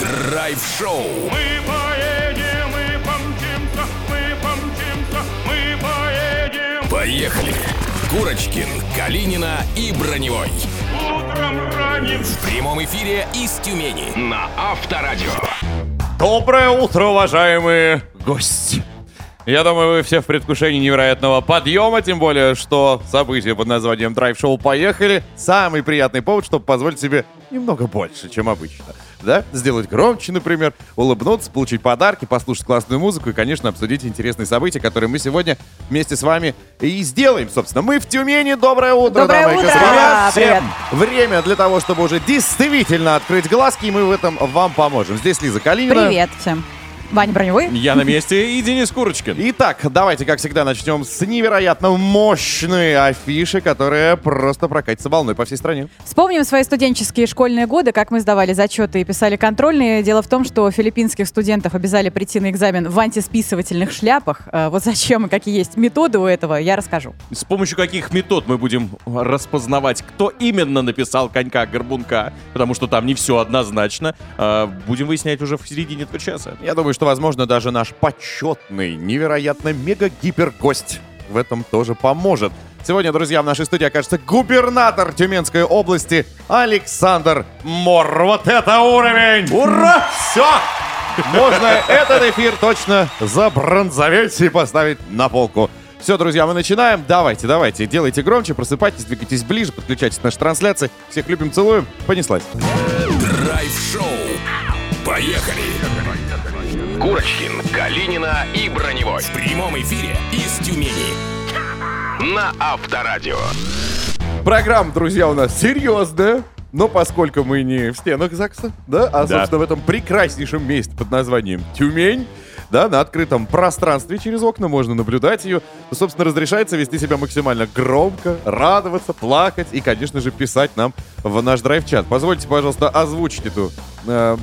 Драйв-шоу. Мы поедем, мы помчимся, мы помчимся, мы поедем. Поехали. Курочкин, Калинина и Броневой. Утром ранним В прямом эфире из Тюмени на Авторадио. Доброе утро, уважаемые гости! Я думаю, вы все в предвкушении невероятного подъема, тем более, что событие под названием драйв-шоу «Поехали» — самый приятный повод, чтобы позволить себе немного больше, чем обычно. Да? Сделать громче, например, улыбнуться, получить подарки, послушать классную музыку и, конечно, обсудить интересные события, которые мы сегодня вместе с вами и сделаем, собственно. Мы в Тюмени. Доброе утро, Доброе дамы и утро! господа. Привет. Всем время для того, чтобы уже действительно открыть глазки, и мы в этом вам поможем. Здесь Лиза Калинина. Привет всем. Ваня Броневой. Я на месте и Денис Курочкин. Итак, давайте, как всегда, начнем с невероятно мощной афиши, которая просто прокатится волной по всей стране. Вспомним свои студенческие школьные годы, как мы сдавали зачеты и писали контрольные. Дело в том, что филиппинских студентов обязали прийти на экзамен в антисписывательных шляпах. Э, Вот зачем и какие есть методы у этого, я расскажу. С помощью каких метод мы будем распознавать, кто именно написал конька-горбунка, потому что там не все однозначно, а, будем выяснять уже в середине этого часа. Я думаю, что, возможно, даже наш почетный, невероятно мега-гипер-гость в этом тоже поможет. Сегодня, друзья, в нашей студии окажется губернатор Тюменской области Александр Мор. Вот это уровень! Ура! Все! Можно этот эфир точно забронзоветь и поставить на полку. Все, друзья, мы начинаем. Давайте, давайте, делайте громче, просыпайтесь, двигайтесь ближе, подключайтесь к нашей трансляции. Всех любим, целуем. Понеслась. Драйв-шоу. Поехали. Курочкин, Калинина и Броневой. В прямом эфире из Тюмени на Авторадио. Программа, друзья, у нас серьезная. Но поскольку мы не в стенах ЗАГСа, да, а, Да. собственно, в этом прекраснейшем месте под названием Тюмень, да, на открытом пространстве через окна можно наблюдать ее, то, собственно, разрешается вести себя максимально громко, радоваться, плакать и, конечно же, писать нам в наш драйв-чат. Позвольте, пожалуйста, озвучить эту э,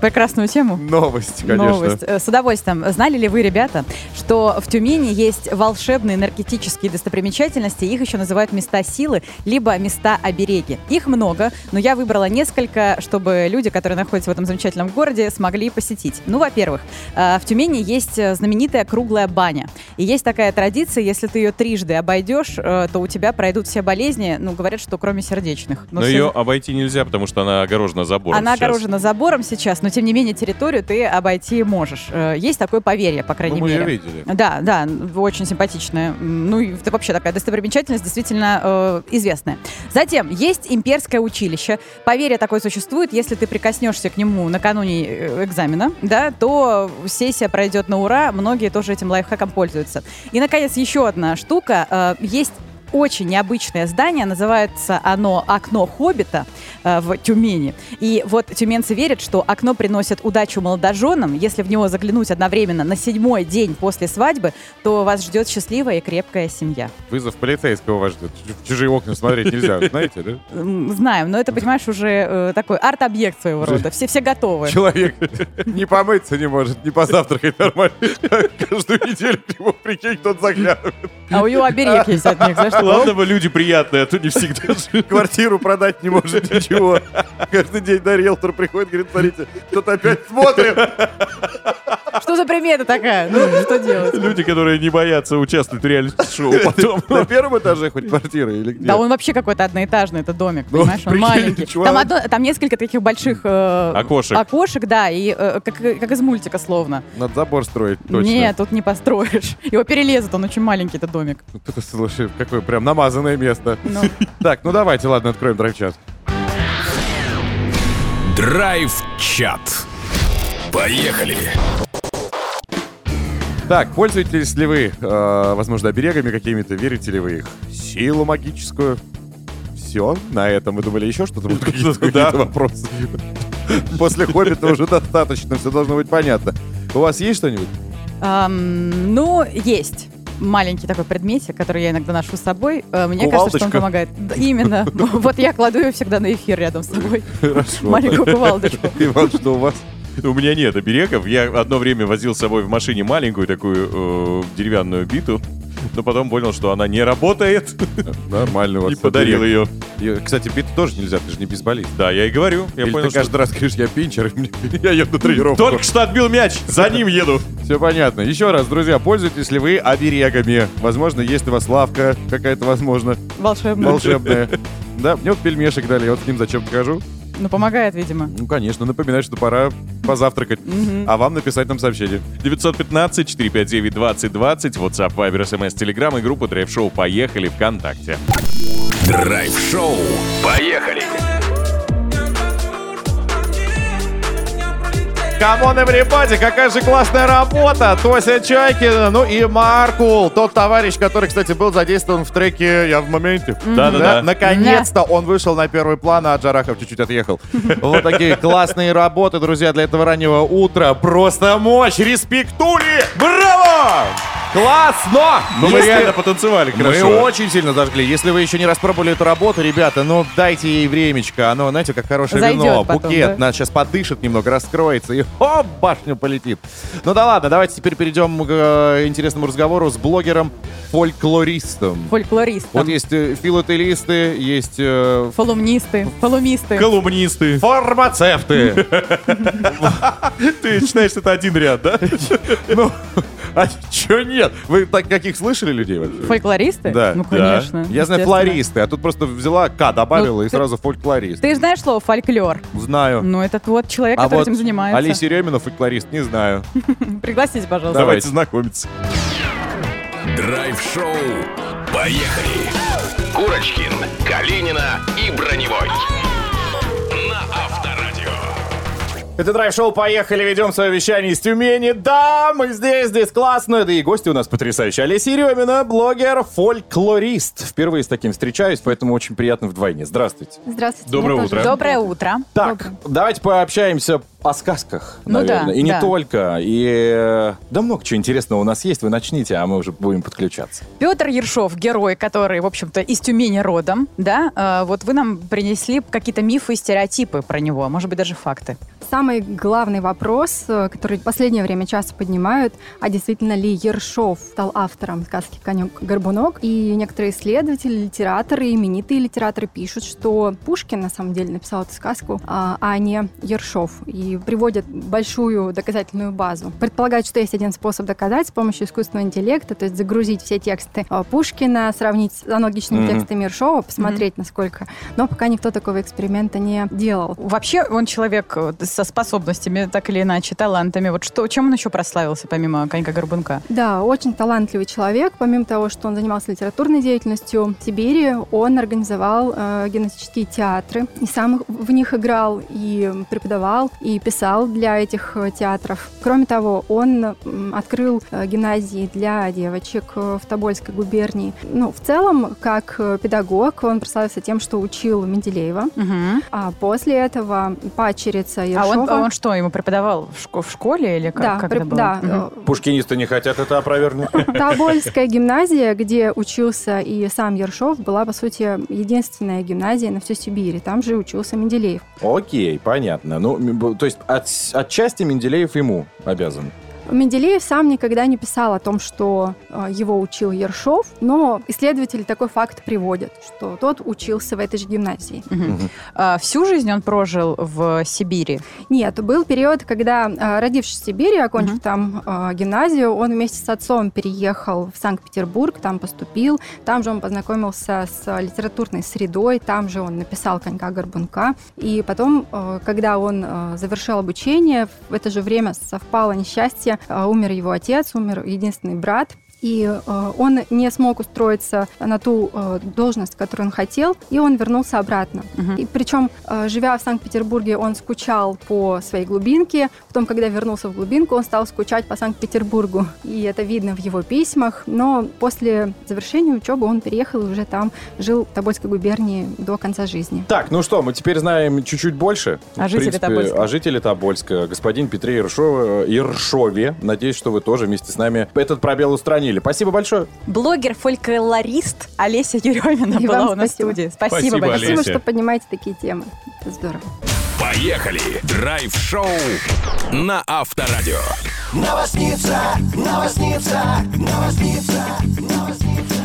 Прекрасную тему. новость, конечно. Новость. Э, С удовольствием. Знали ли вы, ребята, что в Тюмени есть волшебные энергетические достопримечательности, их еще называют места силы, либо места обереги. Их много, но я выбрала несколько, чтобы люди, которые находятся в этом замечательном городе, смогли посетить. Ну, во-первых, э, в Тюмени есть э, знаменитая круглая баня. И есть такая традиция, если ты ее трижды обойдешь, э, то у тебя пройдут все болезни, ну, говорят, что кроме сердечных. Но все- ее обойти нельзя, потому что она огорожена забором она сейчас. огорожена забором сейчас, но тем не менее территорию ты обойти можешь. Э, Есть такое поверье, по крайней Ну, мы мере. видели. Да, да, очень симпатичная. Ну это вообще такая достопримечательность действительно э, известная. Затем есть имперское училище. Поверье такое существует, если ты прикоснешься к нему накануне экзамена, да, то сессия пройдет на ура. Многие тоже этим лайфхаком пользуются. И, наконец, еще одна штука. Э, есть очень необычное здание, называется оно «Окно Хоббита» э, в Тюмени. И вот тюменцы верят, что окно приносит удачу молодоженам. Если в него заглянуть одновременно на седьмой день после свадьбы, то вас ждет счастливая и крепкая семья. Вызов полицейского вас ждет. В чужие окна смотреть нельзя, знаете, да? Знаем, но это, понимаешь, уже э, такой арт-объект своего рода. Все, все готовы. Человек не помыться не может, не позавтракать нормально. Каждую неделю к нему, прикинь, кто-то заглядывает. А у него оберег есть от них, знаешь, такой, Ладно бы люди приятные, а то не всегда. Квартиру продать не может ничего. Каждый день на риэлтор приходит, говорит, смотрите, кто-то опять смотрит. Что за примета такая? Ну, что делать? Люди, которые не боятся участвовать в реалити-шоу потом. На первом этаже хоть квартира или где? Да он вообще какой-то одноэтажный, это домик, Ну, понимаешь, он маленький. Там, одно- там несколько таких больших э, Окошек. окошек, да, и э, как, как из мультика словно. Надо забор строить, точно. Нет, тут не построишь. Его перелезут, он очень маленький, этот домик. Это, слушай, какое прям намазанное место. Ну, Так, ну давайте, ладно, откроем драйв-чат. Драйв-чат. Поехали. Так, пользуетесь ли вы, э, возможно, оберегами какими-то? Верите ли вы их? Силу магическую? Все, на этом вы думали еще что-то? Будут какие-то какие-то вопросы? После «Хоббита» уже достаточно, все должно быть понятно. У вас есть что-нибудь? ну, есть маленький такой предметик, который я иногда ношу с собой. Э, Мне кажется, что он Кувалдочка? помогает. Да, именно. Вот я кладу ее всегда на эфир рядом с собой. Хорошо. Маленькую кувалдочку. Иван, что у вас? У меня нет оберегов. Я одно время возил с собой в машине маленькую такую э, деревянную биту. Но потом понял, что она не работает, Нормально. вот и подарил ее. И, Кстати, бить тоже нельзя, ты же не бейсболист. Да, я и говорю. Я Или понял, ты что каждый раз говоришь, я пинчер, я еду на тренировку. только что отбил мяч, за ним еду. Все понятно. Еще раз, друзья, пользуетесь ли вы оберегами? Возможно, есть у вас лавка какая-то, возможно, Волшебно. волшебная. Да, мне вот пельмешек дали, я вот с ним зачем хожу. Ну, помогает, видимо. Ну, конечно, напоминает, что пора позавтракать. А вам написать нам сообщение. 915-459-2020, WhatsApp, Viber, SMS, Telegram и группа Драйв Шоу «Поехали» ВКонтакте. Драйв-шоу. Поехали! Come on, everybody, какая же классная работа! Тося Чайкина, ну и Маркул, тот товарищ, который, кстати, был задействован в треке «Я в моменте». Да-да-да. Наконец-то он вышел на первый план, а Джарахов чуть-чуть отъехал. Вот такие классные работы, друзья, для этого раннего утра. Просто мощь! Респектули! Браво! Классно! Ну, мы реально потанцевали Мы хорошо. очень сильно зажгли. Если вы еще не распробовали эту работу, ребята, ну дайте ей времечко. Оно, знаете, как хорошее Зайдет вино, потом, букет. да? Надо сейчас подышит немного, раскроется и о, башню полетит. Ну да ладно, давайте теперь перейдем к э, интересному разговору с блогером-фольклористом. Фольклорист. Вот есть э, филателисты, есть э, Фолумнисты. Фолумисты. Колумнисты. фармацевты. Ты считаешь, это один ряд, да? Ну, а чё нет? Вы так каких слышали людей вообще? Фольклористы? Да. Ну, Да. конечно. Я знаю флористы, а тут просто взяла К, добавила Ну, и ты- сразу фольклорист. Ты же знаешь слово фольклор? Знаю. Ну, это вот человек, А который вот этим занимается. Олеся Ремина, фольклорист, не знаю. Пригласите, пожалуйста. Давайте знакомиться. Драйв-шоу. Поехали! Курочкин, Калинина и Броневой. Это драйв-шоу «Поехали!» Ведем свое вещание из Тюмени. Да, мы здесь, здесь классно. Да и гости у нас потрясающие. Олеся Еремина, блогер, фольклорист. Впервые с таким встречаюсь, поэтому очень приятно вдвойне. Здравствуйте. Здравствуйте. Доброе утро. тоже. Доброе утро. Так, давайте пообщаемся о сказках, Ну наверное. да, и не да. только. И э, да много чего интересного у нас есть. Вы начните, а мы уже будем подключаться. Петр Ершов, герой, который, в общем-то, из Тюмени родом, да, э, вот вы нам принесли какие-то мифы и стереотипы про него, может быть, даже факты. Самый главный вопрос, э, который в последнее время часто поднимают, а действительно ли Ершов стал автором сказки «Конек-горбунок?» И некоторые исследователи, литераторы, именитые литераторы пишут, что Пушкин на самом деле написал эту сказку, а а не Ершов. И приводят большую доказательную базу. Предполагают, что есть один способ доказать с помощью искусственного интеллекта, то есть загрузить все тексты э, Пушкина, сравнить с аналогичными Мгм. текстами Ершова, посмотреть, насколько. Но пока никто такого эксперимента не делал. Вообще, он человек э, со способностями, так или иначе, талантами. Вот что, чем он еще прославился, помимо конька-горбунка? Да, очень талантливый человек. Помимо того, что он занимался литературной деятельностью в Сибири, он организовал э, гимнастические театры. И сам в них играл, и преподавал, и писал для этих э, театров. Кроме того, он открыл э, гимназии для девочек э, в Тобольской губернии. Ну, в целом, как педагог, он прославился тем, что учил Менделеева. Мгм. А после этого пачерица А Ершова... он, а он что, ему преподавал в, шко- в школе или как, да, как преп- это было? да, э, Пушкинисты не хотят это опровергнуть. Тобольская гимназия, где учился и сам Ершов, была, по сути, единственная гимназия на всю Сибирь. Там же учился Менделеев. Окей, понятно. Ну, то есть от- отчасти Менделеев ему обязан. Менделеев сам никогда не писал о том, что э, его учил Ершов, но исследователи такой факт приводят, что тот учился в этой же гимназии. Мгм. А, всю жизнь он прожил в Сибири. Нет, был период, когда, э, родившись в Сибири, окончив Мгм. там э, гимназию, он вместе с отцом переехал в Санкт-Петербург, там поступил, там же он познакомился с литературной средой, там же он написал «Конька-горбунка». И потом, когда он завершил обучение, в это же время совпало несчастье, умер его отец, умер единственный брат, и э, он не смог устроиться на ту э, должность, которую он хотел, и он вернулся обратно. Мгм. И причем, э, живя в Санкт-Петербурге, он скучал по своей глубинке. Потом, когда вернулся в глубинку, он стал скучать по Санкт-Петербургу. И это видно в его письмах. Но после завершения учебы он переехал и уже там жил в Тобольской губернии до конца жизни. Так, ну что, мы теперь знаем чуть-чуть больше. О В жителе Тобольска. О жителе Тобольска. Господин Петре Ершов- Ершове. Надеюсь, что вы тоже вместе с нами этот пробел устранили. Спасибо большое. Блогер-фольклорист Олеся Юрьевна И была вам у нас спасибо. в студии. Спасибо, Спасибо, большое. Олеся. Спасибо, что поднимаете такие темы. Это здорово. Поехали! Драйв-шоу на Авторадио. Новосница, новосница, новосница, новосница.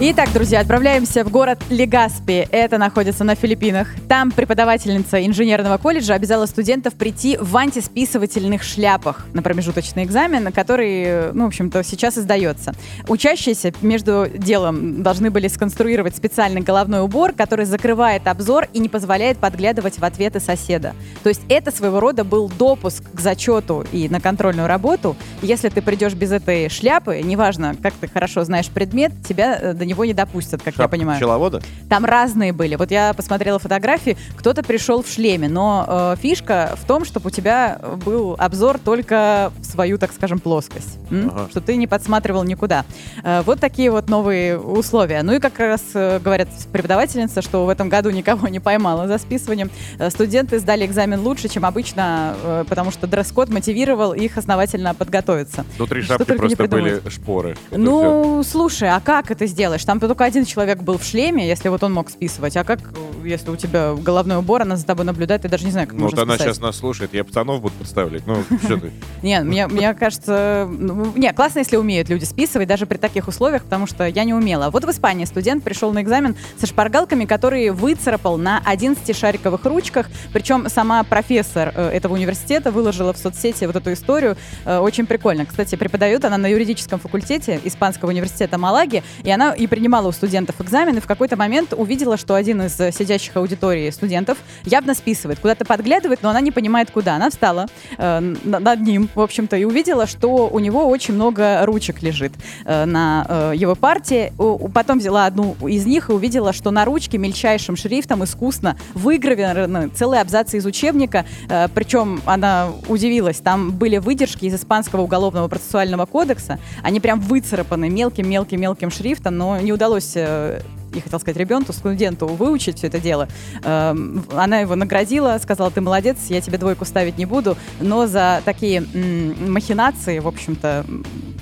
Итак, друзья, отправляемся в город Легаспи. Это находится на Филиппинах. Там преподавательница инженерного колледжа обязала студентов прийти в антисписывательных шляпах на промежуточный экзамен, который, ну, в общем-то, сейчас издается. Учащиеся между делом должны были сконструировать специальный головной убор, который закрывает обзор и не позволяет подглядывать в ответы соседа. То есть это своего рода был допуск к зачету и на контрольную работу. Если ты придешь без этой шляпы, неважно, как ты хорошо знаешь предмет, тебя э, до него не допустят, как я Шапка понимаю. пчеловода? Там разные были. Вот я посмотрела фотографии, кто-то пришел в шлеме, но э, фишка в том, чтобы у тебя был обзор только в свою, так скажем, плоскость. М? Ага. Что ты не подсматривал никуда. Э, вот такие вот новые условия. Ну и как раз э, говорят преподавательница, что в этом году никого не поймала за списыванием. Э, студенты сдали экзамен лучше, чем обычно, э, потому что дресс-код мотивировал их основательно подготовиться. Внутри Что шапки просто были шпоры. Это. Ну, слушай, а как это сделаешь? Там только один человек был в шлеме, если вот он мог списывать. А как, если у тебя головной убор, она за тобой наблюдает, ты даже не знаешь, как Ну, вот она списать. сейчас нас слушает, я пацанов буду представлять. Ну, что ты? Не, мне, мне кажется, ну, не, классно, если умеют люди списывать, даже при таких условиях, потому что я не умела. Вот в Испании студент пришел на экзамен со шпаргалками, которые выцарапал на 11 шариковых ручках. Причем сама профессор э, этого университета выложила в соцсети вот эту историю. Э, очень прикольно. Кстати, преподает она на юридическом факультете Испанского университета Малаги, и она и принимала у студентов экзамены. В какой-то момент увидела, что один из э, сидящих аудитории студентов явно списывает, куда-то подглядывает, но она не понимает, куда. Она встала э, на- над ним, в общем-то, и увидела, что у него очень много ручек лежит э, на э, его партии. Потом взяла одну из них и увидела, что на ручке мельчайшим шрифтом искусно выгравированы целые абзацы из учебника. Э, Причем она удивилась, там были выдержки из испанского уголовного процессуального кодекса. Они прям выцарапаны мелким-мелким-мелким шрифтом, но не удалось э, я хотела сказать ребенку, студенту выучить все это дело. Эм, Она его наградила, сказала, ты молодец, я тебе двойку ставить не буду, но за такие махинации, в общем-то,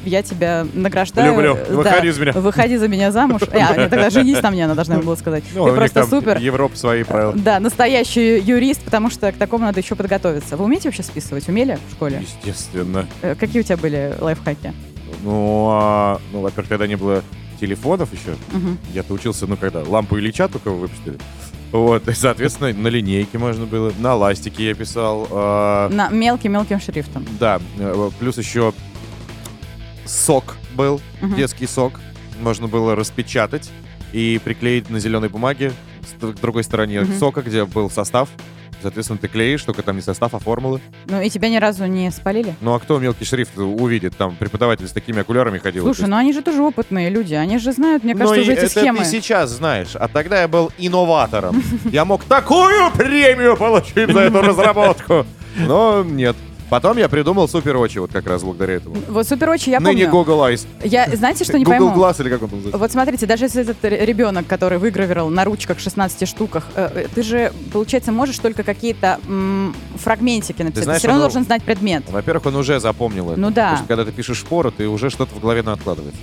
я тебя награждаю. Люблю. Да. Выходи за меня. Выходи за меня замуж. А, нет, тогда женись на мне, она должна была сказать. Ну, ты просто супер. Европа свои правила. Да, настоящий юрист, потому что к такому надо еще подготовиться. Вы умеете вообще списывать? Умели в школе? Естественно. Э, Какие у тебя были лайфхаки? Ну, а, ну, во-первых, когда не было телефонов еще, Мгм. я-то учился, ну, когда? Лампу Ильича только выпустили. Вот, и, соответственно, на линейке можно было, на ластике я писал. а, На мелким-мелким шрифтом. Да, э, плюс еще сок был, Мгм. детский сок. Можно было распечатать и приклеить на зеленой бумаге с другой стороне Мгм. сока, где был состав. Соответственно, ты клеишь, только там не состав, а формулы. Ну и тебя ни разу не спалили? Ну а кто мелкий шрифт увидит? Там преподаватель с такими окулярами ходил. Слушай, ну они же тоже опытные люди, они же знают, мне кажется, Ну, и уже эти это схемы. ты сейчас знаешь, а тогда я был инноватором. Я мог такую премию получить за эту разработку. Но нет. Потом я придумал Супер Очи, вот как раз благодаря этому. Вот супер очень, я Ныне помню. Google Eyes. Я, знаете, что не Google пойму? Glass или как он там называется? Вот смотрите, даже если этот ребенок, который выгравировал на ручках 16 штуках, э, э, ты же, получается, можешь только какие-то м, фрагментики написать. Ты, знаешь, все равно он- должен знать предмет. Во-первых, он уже запомнил это. Ну да. Потому что когда ты пишешь шпоры, ты уже что-то в голове откладывается.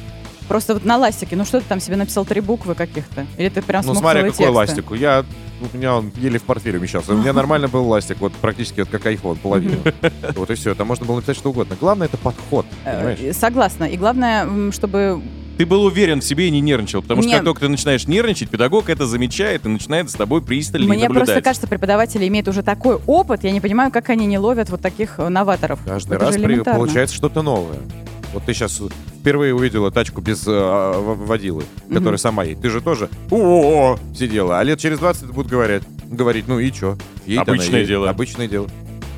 Просто вот на ластике, ну что ты там себе написал три буквы каких-то? Или ты прям Ну, смотря какой тексты? ластик. Я, у меня он еле в портфеле умещался. У меня нормально был ластик, вот практически вот как iPhone, половина. Вот и все. Там можно было написать что угодно. Главное, это подход, Э, понимаешь? Согласна. И главное, чтобы Ты был уверен в себе и не нервничал, потому что Нет. как только ты начинаешь нервничать, педагог это замечает и начинает с тобой пристально Мне наблюдать. просто кажется, преподаватели имеют уже такой опыт, я не понимаю, как они не ловят вот таких э, новаторов. Каждый Это раз при- получается что-то новое. Вот ты сейчас впервые увидела тачку без э, в- водилы, которая сама едет. Ты же тоже о сидела. А лет через 20 будут говорить, говорить, ну и что? Обычное дело. Обычное дело.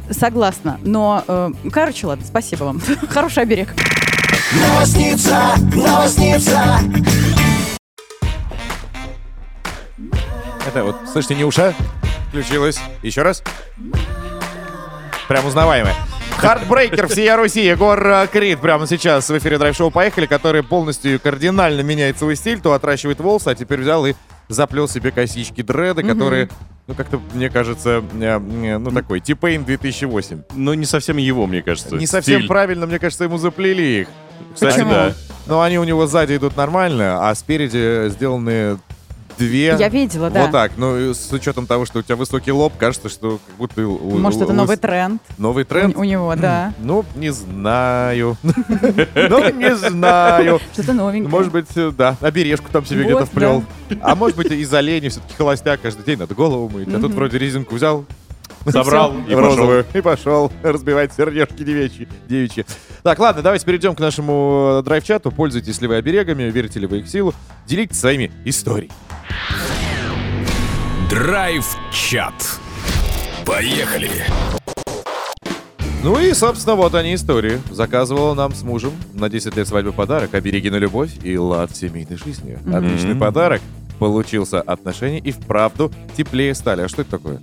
Согласна. Но, э, короче, ладно, спасибо вам. Хороший оберег. Новосница, новосница. Это вот, слышите, не уша включилась. Еще раз. Прям узнаваемая. Хардбрейкер всея Руси, Егор э, Крид прямо сейчас в эфире драйв-шоу «Поехали», который полностью кардинально меняет свой стиль, то отращивает волосы, а теперь взял и заплел себе косички дреды, которые, ну, как-то, мне кажется, э, э, ну, такой, Типейн 2008. Но не совсем его, мне кажется. Не совсем стиль. правильно, мне кажется, ему заплели их. Кстати, Почему? да. Но они у него сзади идут нормально, а спереди сделаны две. Я видела, да. Вот так. Ну, с учетом того, что у тебя высокий лоб, кажется, что как будто... у- у- Может, это у- новый тренд Новый у, тренд? у него, да. Ну, не знаю. Ну, не знаю. Что-то новенькое. Может быть, э, да, обережку там себе где-то вплел. А может быть, из оленя все-таки холостяк каждый день надо голову мыть. А тут вроде резинку взял, Собрал и пошел. розовую, и пошел разбивать сердечки девичьи. девичьи. Так, ладно, давайте перейдем к нашему э, драйв-чату. Пользуйтесь ли вы оберегами, верите ли вы их в силу. Делитесь своими историями. Драйв-чат. Поехали. Ну и, собственно, вот они истории. Заказывала нам с мужем на 10 лет свадьбы подарок, обереги на любовь и лад в семейной жизни. Отличный подарок. Получился отношения и вправду теплее стали. А что это такое?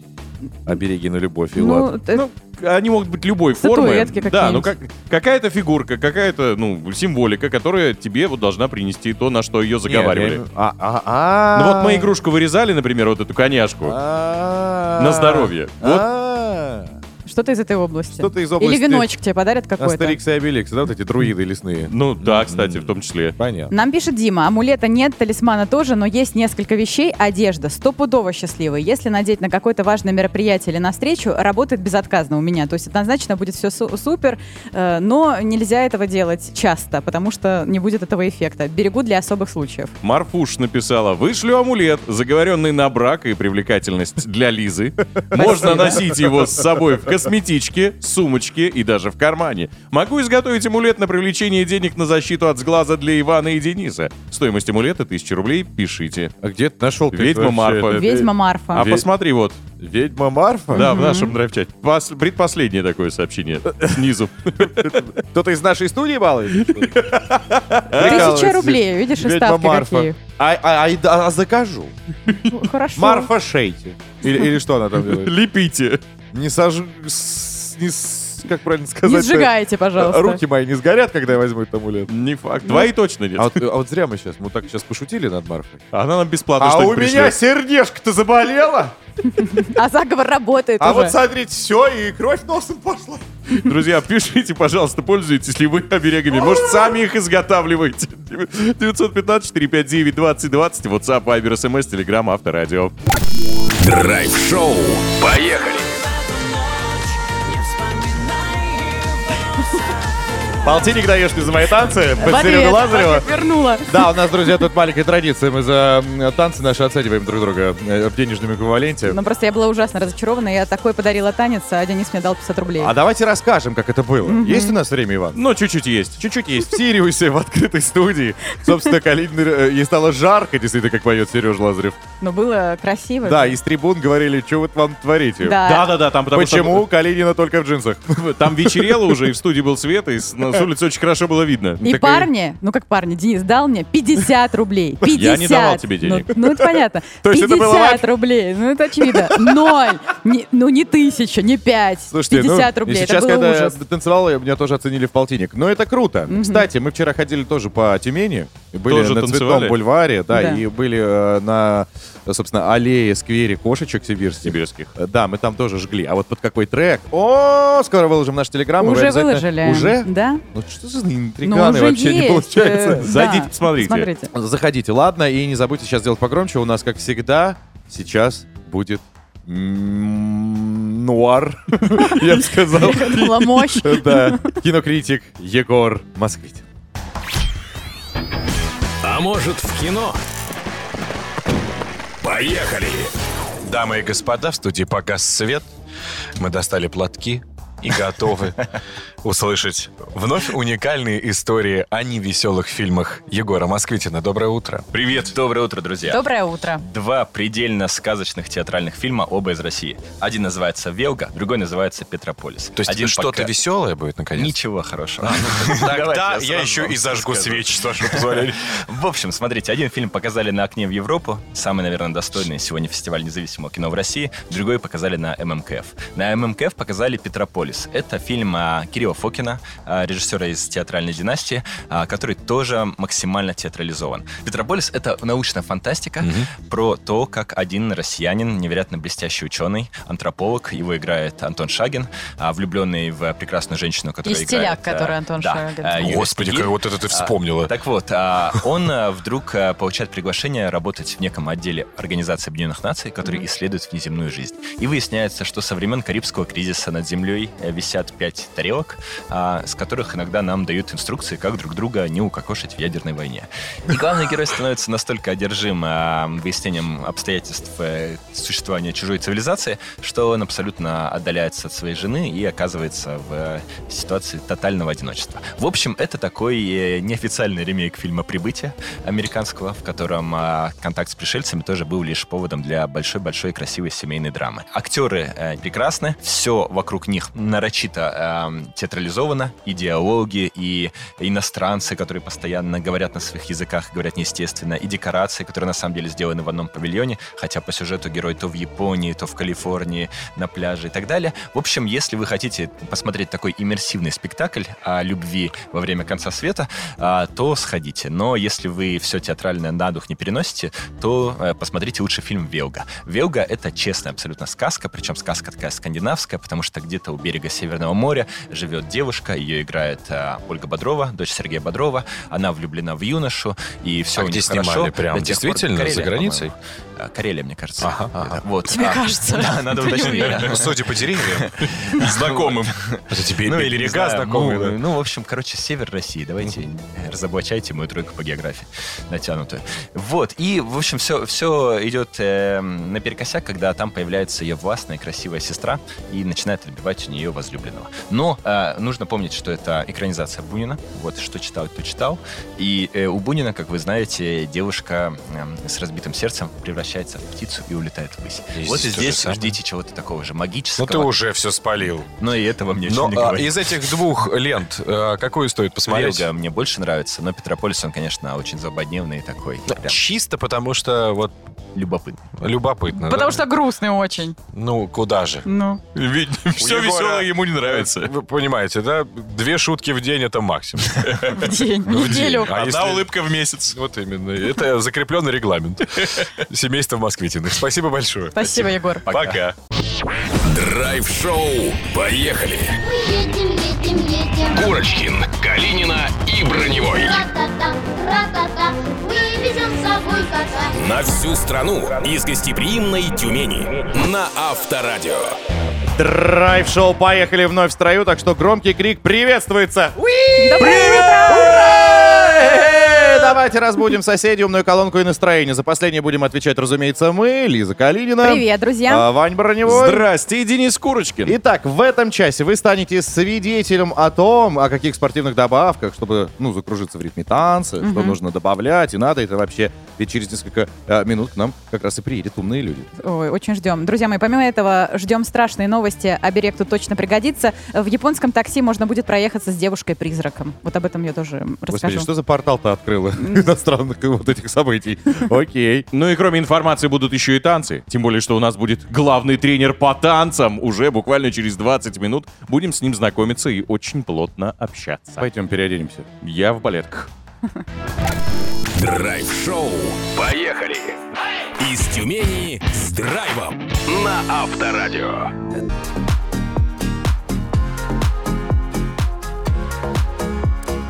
Обереги на любовь и Ну, лад. т- Ну, они могут быть любой формы. Да, ну как, какая-то фигурка, какая-то, ну, символика, которая тебе вот должна принести то, на что ее заговаривали. А, а, а. Ну вот мы игрушку вырезали, например, вот эту коняшку. А. На здоровье. Вот. Что-то из этой области. Что-то из области- Или веночек тебе подарят какой-то. Астерикс и Обеликс, да, вот эти друиды лесные. Ну да, кстати, в том числе. Понятно. Нам пишет Дима, амулета нет, талисмана тоже, но есть несколько вещей. Одежда стопудово счастливая. Если надеть на какое-то важное мероприятие или на встречу, работает безотказно у меня. То есть однозначно будет все супер, э, но нельзя этого делать часто, потому что не будет этого эффекта. Берегу для особых случаев. Марфуш написала, вышлю амулет, заговоренный на брак и привлекательность для Лизы. Можно носить его с собой в косметичке, сумочке и даже в кармане. Могу изготовить амулет на привлечение денег на защиту от сглаза для Ивана и Дениса. Стоимость амулета 1000 рублей, пишите. А где ты нашел? Ведьма Марфа. Ведьма Марфа. А посмотри вот, Ведьма Марфа? да, в нашем драйв-чате. Пос- Предпоследнее такое сообщение снизу. Кто-то из нашей студии балует? Тысяча рублей, видишь, и ставки какие. А, а- а- а закажу. Хорошо. Марфа шейте. Или, или что она там делает? Лепите. Не сож... с- Не с- Как правильно Не сказать? сжигайте, пожалуйста. Руки мои не сгорят, когда я возьму этот амулет. Не факт. Твои точно нет. А вот, а вот зря мы сейчас, мы так сейчас пошутили над Марфой. Она нам бесплатно А у меня сердечко-то заболело. А заговор работает А уже. вот смотрите, все, и кровь носом пошла. Друзья, пишите, пожалуйста, пользуетесь ли вы оберегами. Может, сами их изготавливаете. 915-459-2020, WhatsApp, Viber, SMS, Telegram, Авторадио. Драйв-шоу. Поехали. Полтинник даешь ты за мои танцы. Серегу Лазарева. Вернула. Да, у нас, друзья, тут маленькая традиция. Мы за танцы наши оцениваем друг друга э, в денежном эквиваленте. Ну, просто я была ужасно разочарована. Я такой подарила танец, а Денис мне дал 50 рублей. А давайте расскажем, как это было. Есть у нас время, Иван? Но чуть-чуть есть. Чуть-чуть есть в Сириусе, в открытой студии. Собственно, Калинин, э, ей стало жарко, действительно, как поет Сереж Лазарев. Но было красиво. Да, из трибун говорили, что вы там творите. Да. Да-да-да, там потому Почему Калинина только в джинсах? что там вечерело уже, и в студии был свет, и с, с улицы очень хорошо было видно. И Так и- парни, ну как парни, Денис дал мне 50 рублей. 50. Я не давал тебе денег. Ну, ну, это понятно. То есть это 50 было ваше? рублей. Ну это очевидно. Ноль. Не- ну не тысяча, не пять. Слушайте, 50 ну, рублей. и это сейчас, было когда ужас. я танцевал, меня тоже оценили в полтинник. Но это круто. Кстати, мы вчера ходили тоже по Тюмени. Были Тоже на танцевали? Цветном бульваре, да, Да. и были э, на, собственно, аллее, сквере кошечек сибирских. Сибирских. Э, Да, мы там тоже жгли. А вот под какой трек? О, скоро выложим наш телеграм. Уже обязательно- выложили. Уже? Да. Ну что за Ну, интриганы уже вообще не есть, получается? э, Зайдите, да. посмотрите. Смотрите. Заходите, ладно, и не забудьте сейчас сделать погромче. У нас, как всегда, сейчас будет нуар, я бы сказал. Мощь. Да, кинокритик Егор Москвитин. А может в кино? Поехали. Дамы и господа, в студии «Показ свет». Мы достали платки и готовы услышать вновь уникальные истории о невеселых фильмах Егора Москвитина. Доброе утро. Привет! Доброе утро, друзья! Доброе утро. Два предельно сказочных театральных фильма, оба из России. Один называется «Велга», другой называется «Петрополис». То есть Один что-то пока- веселое будет, наконец? Ничего хорошего. Тогда Давайте я сразу еще и зажгу свечи, с вашего позволения. В общем, смотрите, один фильм показали на «Окне в Европу», самый, наверное, достойный сегодня фестиваль независимого кино в России, другой показали на ММКФ. На ММКФ показали «Петрополис». «Петрополис». Это фильм а, Кирилла Фокина, а, режиссера из театральной династии, а, который тоже максимально театрализован. «Петрополис» — это научная фантастика про то, как один россиянин, невероятно блестящий ученый, антрополог, его играет Антон Шагин, влюбленный в прекрасную женщину, которая И стиляк, играет... который Антон да, Шагин. Господи, как вот это ты вспомнила. Так вот, а, он вдруг получает приглашение работать в неком отделе Организации Объединенных Наций, который исследует внеземную жизнь. И выясняется, что со времен Карибского кризиса над Землей висят пять тарелок, а, с которых иногда нам дают инструкции, как друг друга не укокошить в ядерной войне. И главный герой становится настолько одержим а, выяснением обстоятельств э, существования чужой цивилизации, что он абсолютно отдаляется от своей жены и оказывается в э, ситуации тотального одиночества. В общем, это такой э, неофициальный ремейк фильма «Прибытие» американского, в котором а, контакт с пришельцами тоже был лишь поводом для большой-большой красивой семейной драмы. Актеры э, прекрасны, все вокруг них нарочито э, театрализовано, и диалоги, и иностранцы, которые постоянно говорят на своих языках, говорят неестественно, и декорации, которые на самом деле сделаны в одном павильоне, хотя по сюжету герой то в Японии, то в Калифорнии, на пляже и так далее. В общем, если вы хотите посмотреть такой иммерсивный спектакль о любви во время конца света, а, то сходите. Но если вы все театральное на дух не переносите, то э, посмотрите лучше фильм «Велга». «Велга» — это честная абсолютно сказка, причем сказка такая скандинавская, потому что где-то у берега Северного моря живет девушка, ее играет а, Ольга Бодрова, дочь Сергея Бодрова. Она влюблена в юношу, и все А у где них снимали? хорошо. Прям пор- действительно? За Карелия, границей? по-моему. А, Карелия, мне кажется. Ага, ага. Вот. Тебе А, кажется? Да, надо уточнить. Ну, судя по деревьям. Знакомым. Это тебе Ну, или река знакомая. ну, да? ну, в общем, короче, север России. Давайте э, разоблачайте мою тройку по географии натянутую. Вот. И, в общем, все, все идет э, наперекосяк, когда там появляется ее властная, красивая сестра и начинает отбивать у нее возлюбленного. Но э, нужно помнить, что это экранизация Бунина. Вот, что читал, то читал. И э, у Бунина, как вы знаете, девушка э, с разбитым сердцем превращается в птицу и улетает ввысь. И вот и здесь же здесь самое. ждите чего-то такого же Ну, магического. ты уже все спалил. Но и этого мне еще Но не а, говорит. из этих двух лент э, какую стоит посмотреть? Велга мне больше нравится, но Петрополис, он, конечно, очень злободневный и такой. Ну, Прям Чисто потому что вот любопытный. любопытно. Потому да? что грустный очень. Ну, куда же? Ну. Ведь все Егора- веселое ему не нравится. Вы понимаете, да? Две шутки в день это максимум. В день, неделю. А Одна улыбка в месяц. Вот именно. Это закрепленный регламент. Семейство Москвитиных. Спасибо большое. Спасибо, Егор. Пока. Драйв-шоу. Поехали. Мы едем, едем, едем. Курочкин, Калинина и Броневой. На всю страну из гостеприимной Тюмени. На Авторадио. Драйв-шоу «Поехали» вновь в строю, так что громкий крик приветствуется. Э, Давайте разбудим соседей, умную колонку и настроение. За последнее будем отвечать, разумеется, мы, Лиза Калинина. Привет, друзья. а, Вань Броневой. Здрасте, и Денис Курочкин. Итак, в этом часе вы станете свидетелем о том, о каких спортивных добавках, чтобы, ну, закружиться в ритме танца, что нужно добавлять, и надо это вообще. Ведь через несколько э, минут к нам как раз и приедут умные люди. Ой, очень ждем. Друзья мои, помимо этого, ждем страшные новости. Оберег тут точно пригодится. В японском такси можно будет проехаться с девушкой-призраком. Вот об этом я тоже Господи, расскажу. что за портал-то открыла иностранных вот этих событий? Окей. Ну и кроме информации будут еще и танцы. Тем более, что у нас будет главный тренер по танцам. Уже буквально через 20 минут будем с ним знакомиться и очень плотно общаться. Пойдем переоденемся. Я в балетках. Драйв-шоу. Поехали. Из Тюмени с драйвом. На Авторадио.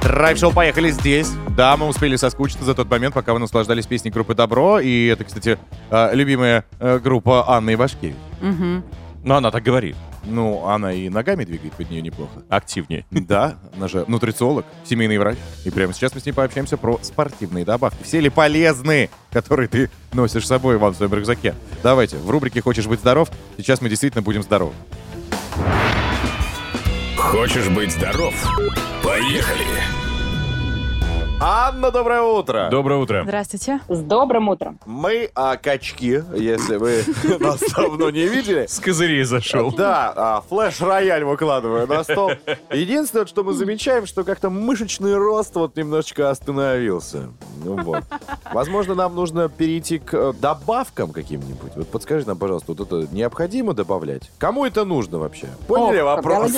Драйв-шоу «Поехали» здесь. Да, мы успели соскучиться за тот момент, пока вы наслаждались песней группы «Добро». И это, кстати, э, любимая э, группа Анны Ивашкевич. Мгм. Но она так говорит. Ну, она и ногами двигает под нее неплохо. Активнее. Да, она же нутрициолог, семейный врач. И прямо сейчас мы с ней пообщаемся про спортивные добавки. Все ли полезны, которые ты носишь с собой, Иван, в своем рюкзаке? Давайте, в рубрике «Хочешь быть здоров?» Сейчас мы действительно будем здоровы. Хочешь быть здоров? Поехали. Анна, доброе утро! Доброе утро. Здравствуйте. С добрым утром. Мы а, качки, если вы нас давно не видели. С козырей зашел. Да, а, флеш-рояль выкладываю на стол. Единственное, что мы замечаем, что как-то мышечный рост вот немножечко остановился. Ну вот. Возможно, нам нужно перейти к э, добавкам каким-нибудь. Вот подскажи нам, пожалуйста, вот это необходимо добавлять? Кому это нужно вообще? Поняли О, вопрос?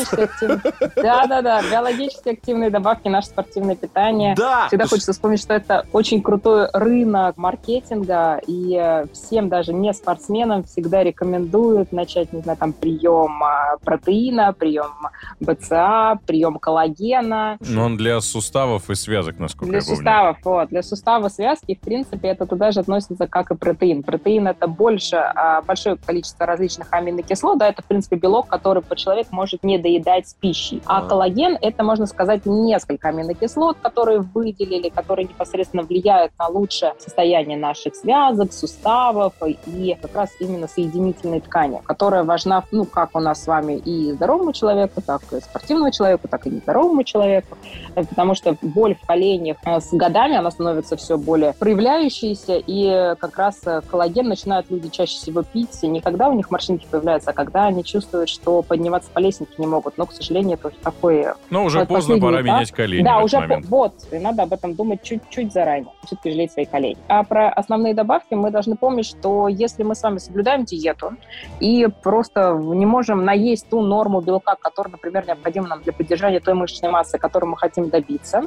Да-да-да, биологически активные добавки, наше спортивное питание. Да! Всегда хочется вспомнить, что это очень крутой рынок маркетинга, и э, всем, даже не спортсменам, всегда рекомендуют начать, не знаю, там, прием а, протеина, прием БЦА, прием коллагена. Но он для суставов и связок, насколько Для я помню. суставов, вот. Для сустава связки, в принципе, это туда же относится, как и протеин. Протеин — это больше, а, большое количество различных аминокислот, да, это, в принципе, белок, который по человек может не доедать с пищей. А А. коллаген — это, можно сказать, несколько аминокислот, которые выделили, которые непосредственно влияют на лучшее состояние наших связок, суставов и как раз именно соединительной ткани, которая важна, ну, как у нас с вами и здоровому человеку, так и спортивному человеку, так и нездоровому человеку, Э, потому что боль в коленях э, с годами, она становится все более проявляющейся, и как раз э, коллаген начинают люди чаще всего пить не когда у них морщинки появляются, а когда они чувствуют, что подниматься по лестнице не могут. Но, к сожалению, это уже такое... Но уже вот поздно, пора этап. менять колени Да, уже по- вот, и надо об этом думать чуть-чуть заранее, все-таки жалеть свои колени. А про основные добавки мы должны помнить, что если мы с вами соблюдаем диету и просто не можем наесть ту норму белка, которая, например, необходима нам для поддержания той мышечной массы, которой мы хотим добиться,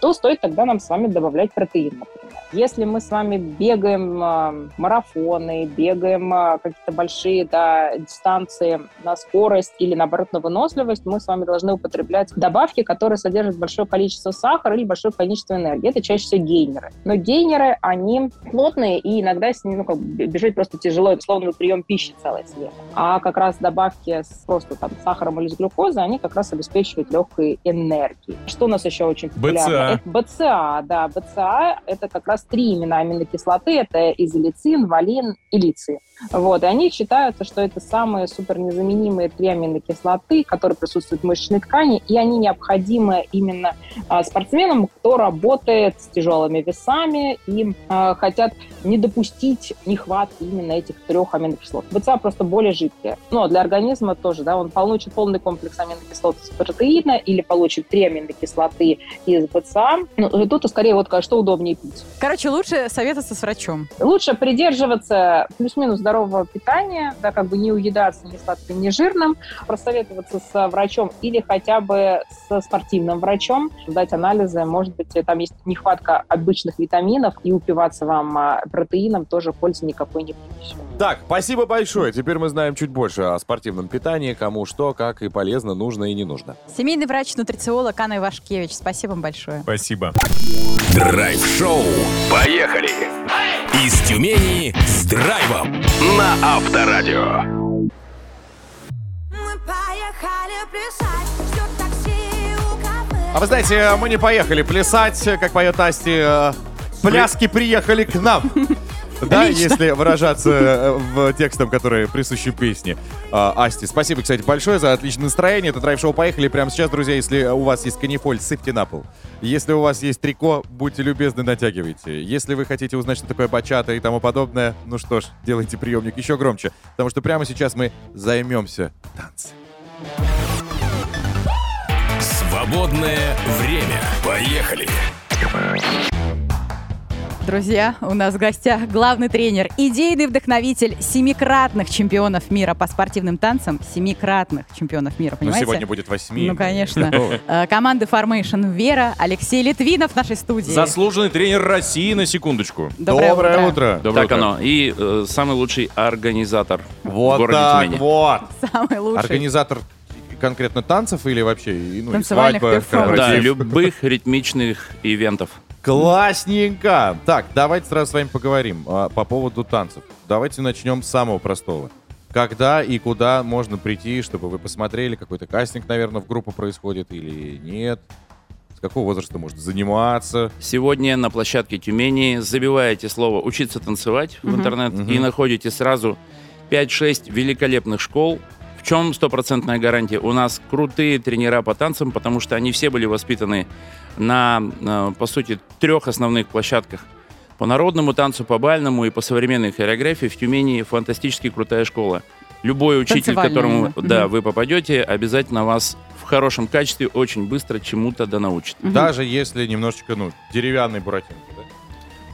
то стоит тогда нам с вами добавлять протеин, например. Если мы с вами бегаем э, марафоны, бегаем э, какие-то большие да, дистанции на скорость или, наоборот, на выносливость, мы с вами должны употреблять добавки, которые содержат большое количество сахара или большое количество энергии. Это чаще всего гейнеры. Но гейнеры, они плотные, и иногда с ними ну, как бы бежать просто тяжело, это словно прием пищи целое съем. А как раз добавки с просто там сахаром или с глюкозой, они как раз обеспечивают легкой энергией. Что у нас еще очень популярно? БЦА. Это БЦА, да. БЦА — это как раз три имена аминокислоты. Это изолицин, валин и лиций. Вот. И они считаются, что это самые супер незаменимые три аминокислоты, которые присутствуют в мышечной ткани, и они необходимы именно а, спортсменам, кто работает с тяжелыми весами и а, хотят не допустить нехватки именно этих трех аминокислот. БЦА просто более жидкие. Но для организма тоже, да, он получит полный комплекс аминокислот из протеина или получит три аминокислоты из БЦА. Ну, тут скорее вот что удобнее пить. Короче, лучше советоваться с врачом. Лучше придерживаться плюс-минус здорового питания, да, как бы не уедаться ни сладким, ни жирным, просоветоваться с врачом или хотя бы со спортивным врачом, дать анализы, может быть, там есть нехватка обычных витаминов, и упиваться вам а, протеином тоже пользы никакой не принесет. Так, спасибо большое. Теперь мы знаем чуть больше о спортивном питании, кому что, как и полезно, нужно и не нужно. Семейный врач-нутрициолог Анна Ивашкевич. Спасибо вам большое. Спасибо. Драйв-шоу. Поехали! Из Тюмени с драйвом на Авторадио. Мы поехали плясать. А вы знаете, мы не поехали плясать, как поет Асти. э, Пляски приехали к нам. Да, Лично. если выражаться э, в текстом, которые присущи песне. А, Асти, спасибо, кстати, большое за отличное настроение. Это драйв-шоу «Поехали» прямо сейчас, друзья. Если у вас есть канифоль, сыпьте на пол. Если у вас есть трико, будьте любезны, натягивайте. Если вы хотите узнать, что такое бачата и тому подобное, ну что ж, делайте приемник еще громче. Потому что прямо сейчас мы займемся танцем. Свободное время. Поехали! Друзья, у нас в гостях главный тренер, идейный вдохновитель семикратных чемпионов мира по спортивным танцам. Семикратных чемпионов мира, Ну, понимаете? сегодня будет восьми. Ну, конечно. Ну, Э, Команды Formation Вера, Алексей Литвинов в нашей студии. Заслуженный тренер России на секундочку. Доброе Доброе утро. утро. Доброе так утро. оно. И э, самый лучший организатор Вот в городе так Тюмени. вот. Самый лучший. Организатор конкретно танцев или вообще и, ну, и Танцевальных свадьба, перформансов. Да, корпоратив? любых ритмичных ивентов. Классненько! Так, давайте сразу с вами поговорим а, по поводу танцев. Давайте начнем с самого простого. Когда и куда можно прийти, чтобы вы посмотрели, какой-то кастинг, наверное, в группу происходит или нет? С какого возраста можно заниматься? Сегодня на площадке Тюмени забиваете слово «учиться танцевать» в Мгм. интернет Мгм. и находите сразу 5-6 великолепных школ. В чем стопроцентная гарантия? У нас крутые тренера по танцам, потому что они все были воспитаны на, э, по сути, трех основных площадках. По народному танцу, по бальному и по современной хореографии в Тюмени фантастически крутая школа. Любой учитель, к которому да, вы попадете, обязательно вас в хорошем качестве очень быстро чему-то да научит. Мгм. Даже если немножечко, ну, деревянный буратинки, да?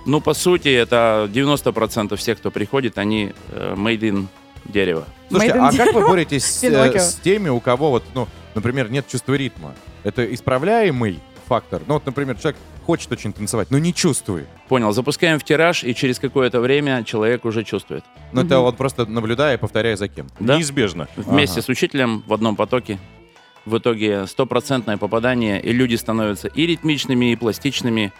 Ну, по сути, это 90% всех, кто приходит, они э, made in дерево. Слушайте, а как вы боретесь с, э, с теми, у кого вот, ну, например, нет чувства ритма? Это исправляемый фактор? Ну, вот, например, человек хочет очень танцевать, но не чувствует. Понял, запускаем в тираж, и через какое-то время человек уже чувствует. Но это он просто наблюдая и повторяя за кем. Да? Неизбежно. Вместе Ага. с учителем в одном потоке. В итоге стопроцентное попадание, и люди становятся и ритмичными, и пластичными,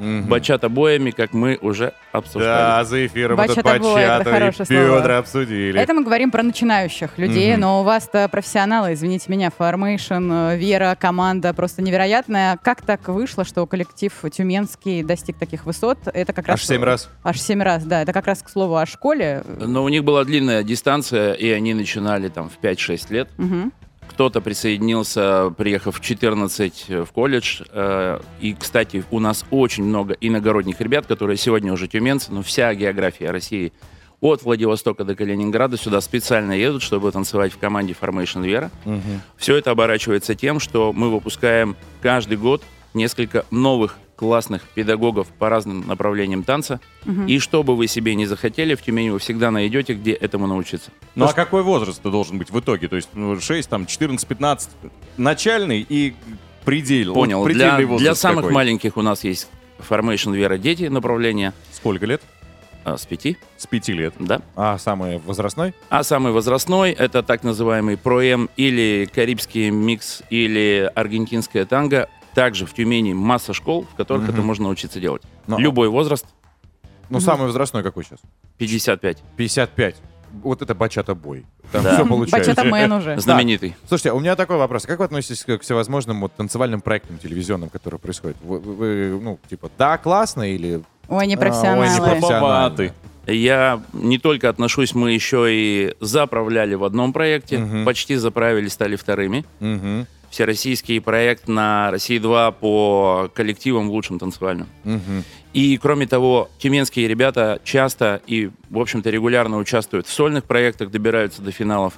бачата-боями, как мы уже обсуждали. Да, за эфиром этот Бачата-бой, это бачата и хорошее слово. обсудили. Это мы говорим про начинающих людей, Мгм. но у вас-то профессионалы, извините меня, Formation, э, Вера, команда просто невероятная. Как так вышло, что коллектив Тюменский достиг таких высот? Это как раз... Аж семь раз. Аж семь раз, да. Это как раз к слову о школе. Но у них была длинная дистанция, и они начинали там в 5-6 лет. Мгм. Кто-то присоединился, приехав в 14 в колледж. Э, И, кстати, у нас очень много иногородних ребят, которые сегодня уже тюменцы, но вся география России от Владивостока до Калининграда сюда специально едут, чтобы танцевать в команде Formation Вера. Все это оборачивается тем, что мы выпускаем каждый год несколько новых классных педагогов по разным направлениям танца. Мгм. И что бы вы себе не захотели, в Тюмени вы всегда найдете, где этому научиться. Ну а какой возраст должен быть в итоге? То есть ну, 6, там, 14, 15, начальный и предел. Понял. Вот Для, предельный возраст для самых какой? маленьких у нас есть Formation Вера Дети направление. Сколько лет? А, с пяти. С пяти лет. Да. А самый возрастной? А самый возрастной это так называемый проем или карибский микс или аргентинская танго. Также в Тюмени масса школ, в которых Мгм. это можно научиться делать. Но- Любой возраст. Ну, самый возрастной какой сейчас? 55. 55. Вот это бачата-бой. Там Да. все получается. Бачата-мен уже. Да. Знаменитый. Слушайте, а у меня такой вопрос. Как вы относитесь к к всевозможным вот танцевальным проектам телевизионным, которые происходят? Вы, вы, ну, типа, да, классно или... Ой, не А, профессионалы. ой, не профессионалы. Я не только отношусь, мы еще и заправляли в одном проекте, Мгм. почти заправили, стали вторыми. Мгм. Всероссийский проект на России-2 по коллективам в лучшем танцевальном. Мгм. И, кроме того, тюменские ребята часто и, в общем-то, регулярно участвуют в сольных проектах, добираются до финалов.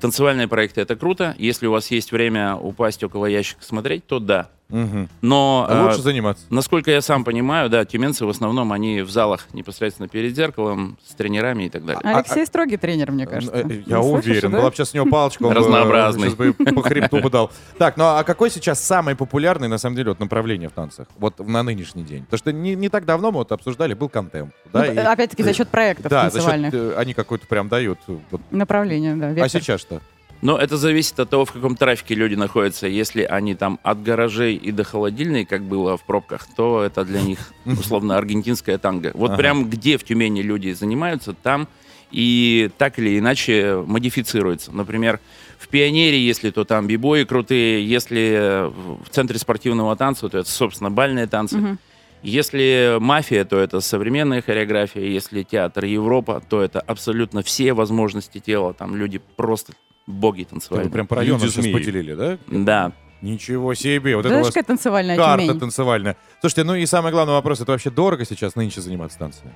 Танцевальные проекты — это круто. Если у вас есть время упасть около ящика смотреть, то да. Мгм. Но... А лучше э, заниматься. Насколько я сам понимаю, да, тюменцы в основном, они в залах непосредственно перед зеркалом, с тренерами и так далее. Алексей строгий тренер, мне кажется. Э, Я Не слышишь, уверен. да? Была бы сейчас у него палочка, он бы, Разнообразный. сейчас бы по хребту бы дал. Так, ну а какой сейчас самый популярный, на самом деле, вот направление в танцах? Вот на нынешний день. Потому что не, не так давно мы вот обсуждали, был контемп. Ну, и- опять-таки за счет проектов Да, за счет, танцевальных. э, они какой-то прям дают. э, вот. Направление, да. А сейчас что? Но это зависит от того, в каком трафике люди находятся. Если они там от гаражей и до холодильной, как было в пробках, то это для них условно аргентинская танго. Вот Ага. прям где в Тюмени люди занимаются, там и так или иначе модифицируется. Например, в Пионере, если то там бибои крутые, если в центре спортивного танца, то это, собственно, бальные танцы. Мгм. Если мафия, то это современная хореография. Если театр Европа, то это абсолютно все возможности тела. Там люди просто боги танцевальные. Вы прям по районам сейчас Люди-змеи. поделили, да? Да. Ничего себе. Вот Да это у вас какая танцевальная карта Тюмень. танцевальная. Слушайте, ну и самый главный вопрос, это вообще дорого сейчас нынче заниматься танцами?